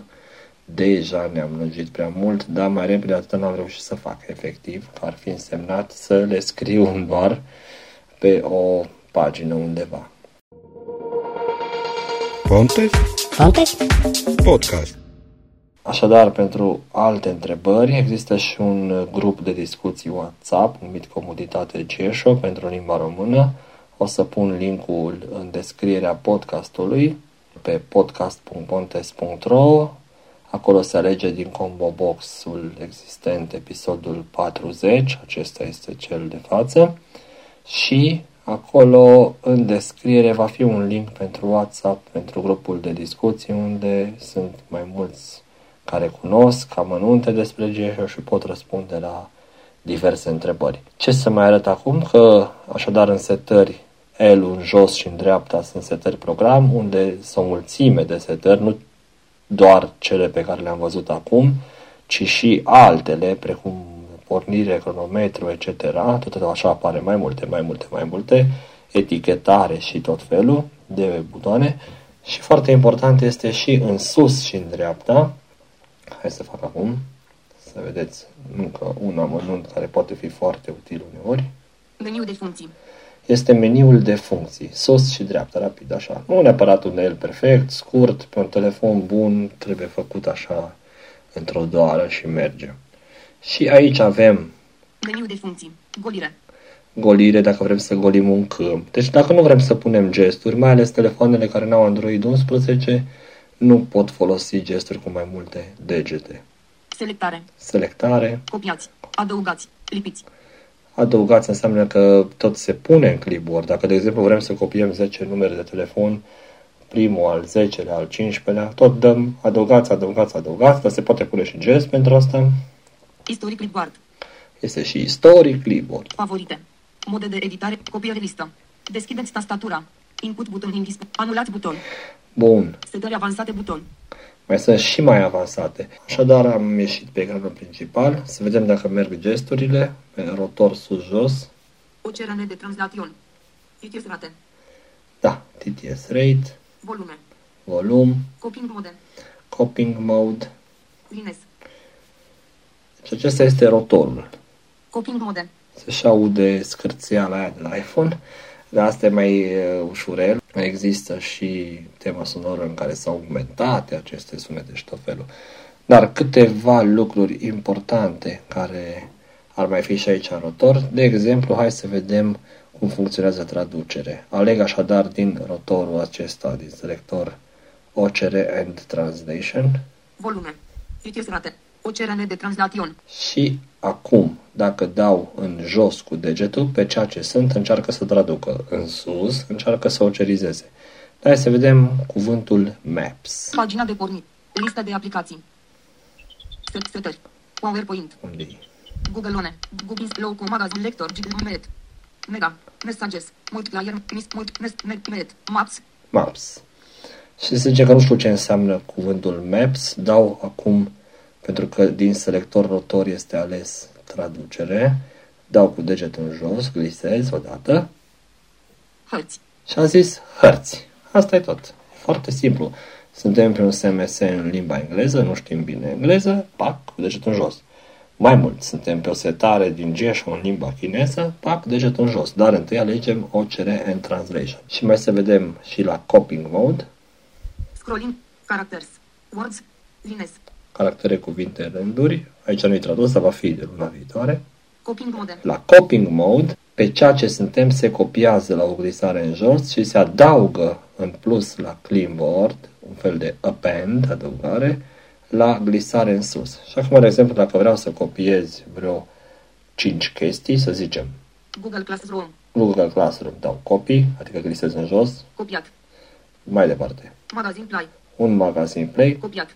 deja ne-am lungit prea mult, dar mai repede atât n-am reușit să fac efectiv, că ar fi însemnat să le scriu doar pe o pagină undeva. Ponte Fontes? Podcast. Așadar, pentru alte întrebări, există și un grup de discuții WhatsApp numit Comunitate Gesho pentru limba română. O să pun linkul în descrierea podcastului pe podcast.pontes.ro Acolo se alege din combo box-ul existent episodul 40, acesta este cel de față. Și acolo în descriere va fi un link pentru WhatsApp, pentru grupul de discuții unde sunt mai mulți care cunosc amănunte despre GeoHero și pot răspunde la diverse întrebări. Ce să mai arăt acum? Că așadar în setări L în jos și în dreapta sunt setări program unde sunt o mulțime de setări, nu doar cele pe care le-am văzut acum, ci și altele, precum pornire, cronometru, etc. Tot așa apare mai multe, mai multe, mai multe, etichetare și tot felul de butoane. Și foarte important este și în sus și în dreapta, Hai să fac acum, să vedeți încă un amănunt care poate fi foarte util uneori. Meniu de funcții. Este meniul de funcții, sus și dreapta, rapid așa. Nu neapărat un el perfect, scurt, pe un telefon bun, trebuie făcut așa într-o doară și merge. Și aici avem Meniu de funcții. Golire. golire dacă vrem să golim un câmp. Deci dacă nu vrem să punem gesturi, mai ales telefoanele care nu au Android 11, nu pot folosi gesturi cu mai multe degete. Selectare. Selectare, Copiați. Adăugați. Lipiți. adăugați înseamnă că tot se pune în clipboard. Dacă, de exemplu, vrem să copiem 10 numere de telefon, primul, al 10-lea, al 15-lea, tot dăm adăugați, adăugați, adăugați, dar se poate pune și gest pentru asta. Istoric clipboard. Este și istoric clipboard. Favorite. Mode de editare. Copiere listă. Deschideți tastatura. Input buton indis. Anulați buton. Bun. Setări avansate buton. Mai sunt și mai avansate. Așadar am ieșit pe ecranul principal să vedem dacă merg gesturile, pe rotor sus-jos. O cerere de translation. Citiți rate. Da, TTS rate, Volume. volum, Coping mode. coping mode. Lines. Și acesta este rotorul. Coping mode. Se și aude scârțeala aia de la iPhone, dar asta e mai uh, ușurel. Există și tema sonoră în care sunt augmentate aceste sunete și tot felul. Dar câteva lucruri importante care ar mai fi și aici în rotor. De exemplu, hai să vedem cum funcționează traducere. Aleg așadar din rotorul acesta, din selector OCR and Translation Volume. Citiți rate. O cerere de translation. și acum, dacă dau în jos cu degetul, pe ceea ce sunt, încearcă să traducă. În sus, încearcă să ocerizeze. Hai să vedem cuvântul Maps. Pagina de pornit. Lista de aplicații. Set- Setări. PowerPoint. Unde e? Google One. Google Loco Magazine Lector. Gmail. Mega. Messages. Multiplayer. Mis. Mult. Mes. Met. Met. Maps. Maps. Și se zice că nu știu ce înseamnă cuvântul Maps, dau acum, pentru că din selector rotor este ales traducere, dau cu degetul în jos, glisez odată Hărți. și am zis hărți. Asta e tot. E foarte simplu. Suntem pe un SMS în limba engleză, nu știm bine engleză, pac, cu degetul în jos. Mai mult, suntem pe o setare din Gesho în limba chineză, pac, degetul în jos. Dar întâi alegem OCR and Translation. Și mai să vedem și la Coping Mode, Scrolling. Characters. Words. Lines. Caractere, cuvinte, rânduri. Aici nu-i tradus, dar va fi de luna viitoare. Coping mode. La Coping Mode, pe ceea ce suntem se copiază la o glisare în jos și se adaugă în plus la clipboard, un fel de append, adăugare, la glisare în sus. Și acum, de exemplu, dacă vreau să copiez vreo 5 chestii, să zicem, Google Classroom. Google Classroom, dau copy, adică glisez în jos, Copiat. mai departe. Magazine Play. Un magazin Play, Copiat.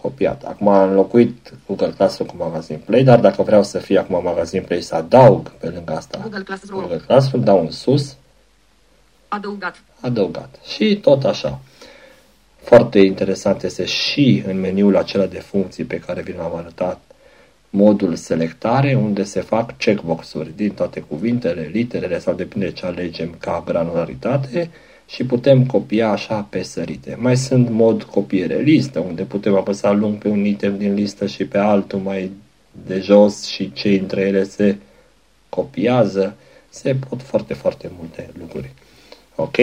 Copiat. Acum am înlocuit Google Classroom cu Magazine Play, dar dacă vreau să fie acum Magazine Play să adaug pe lângă asta Google Classroom. Google Classroom, dau în sus, Adăugat. adăugat. Și tot așa. Foarte interesant este și în meniul acela de funcții pe care vi l-am arătat modul selectare, unde se fac checkbox-uri din toate cuvintele, literele sau depinde ce alegem ca granularitate și putem copia așa pe sărite. Mai sunt mod copiere listă, unde putem apăsa lung pe un item din listă și pe altul mai de jos și ce între ele se copiază. Se pot foarte, foarte multe lucruri. Ok?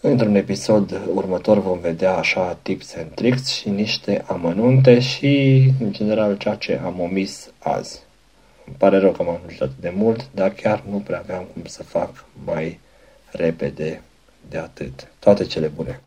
Într-un episod următor vom vedea așa tips and tricks și niște amănunte și, în general, ceea ce am omis azi. Îmi pare rău că m-am lungit atât de mult, dar chiar nu prea aveam cum să fac mai repede de atât. Toate cele bune!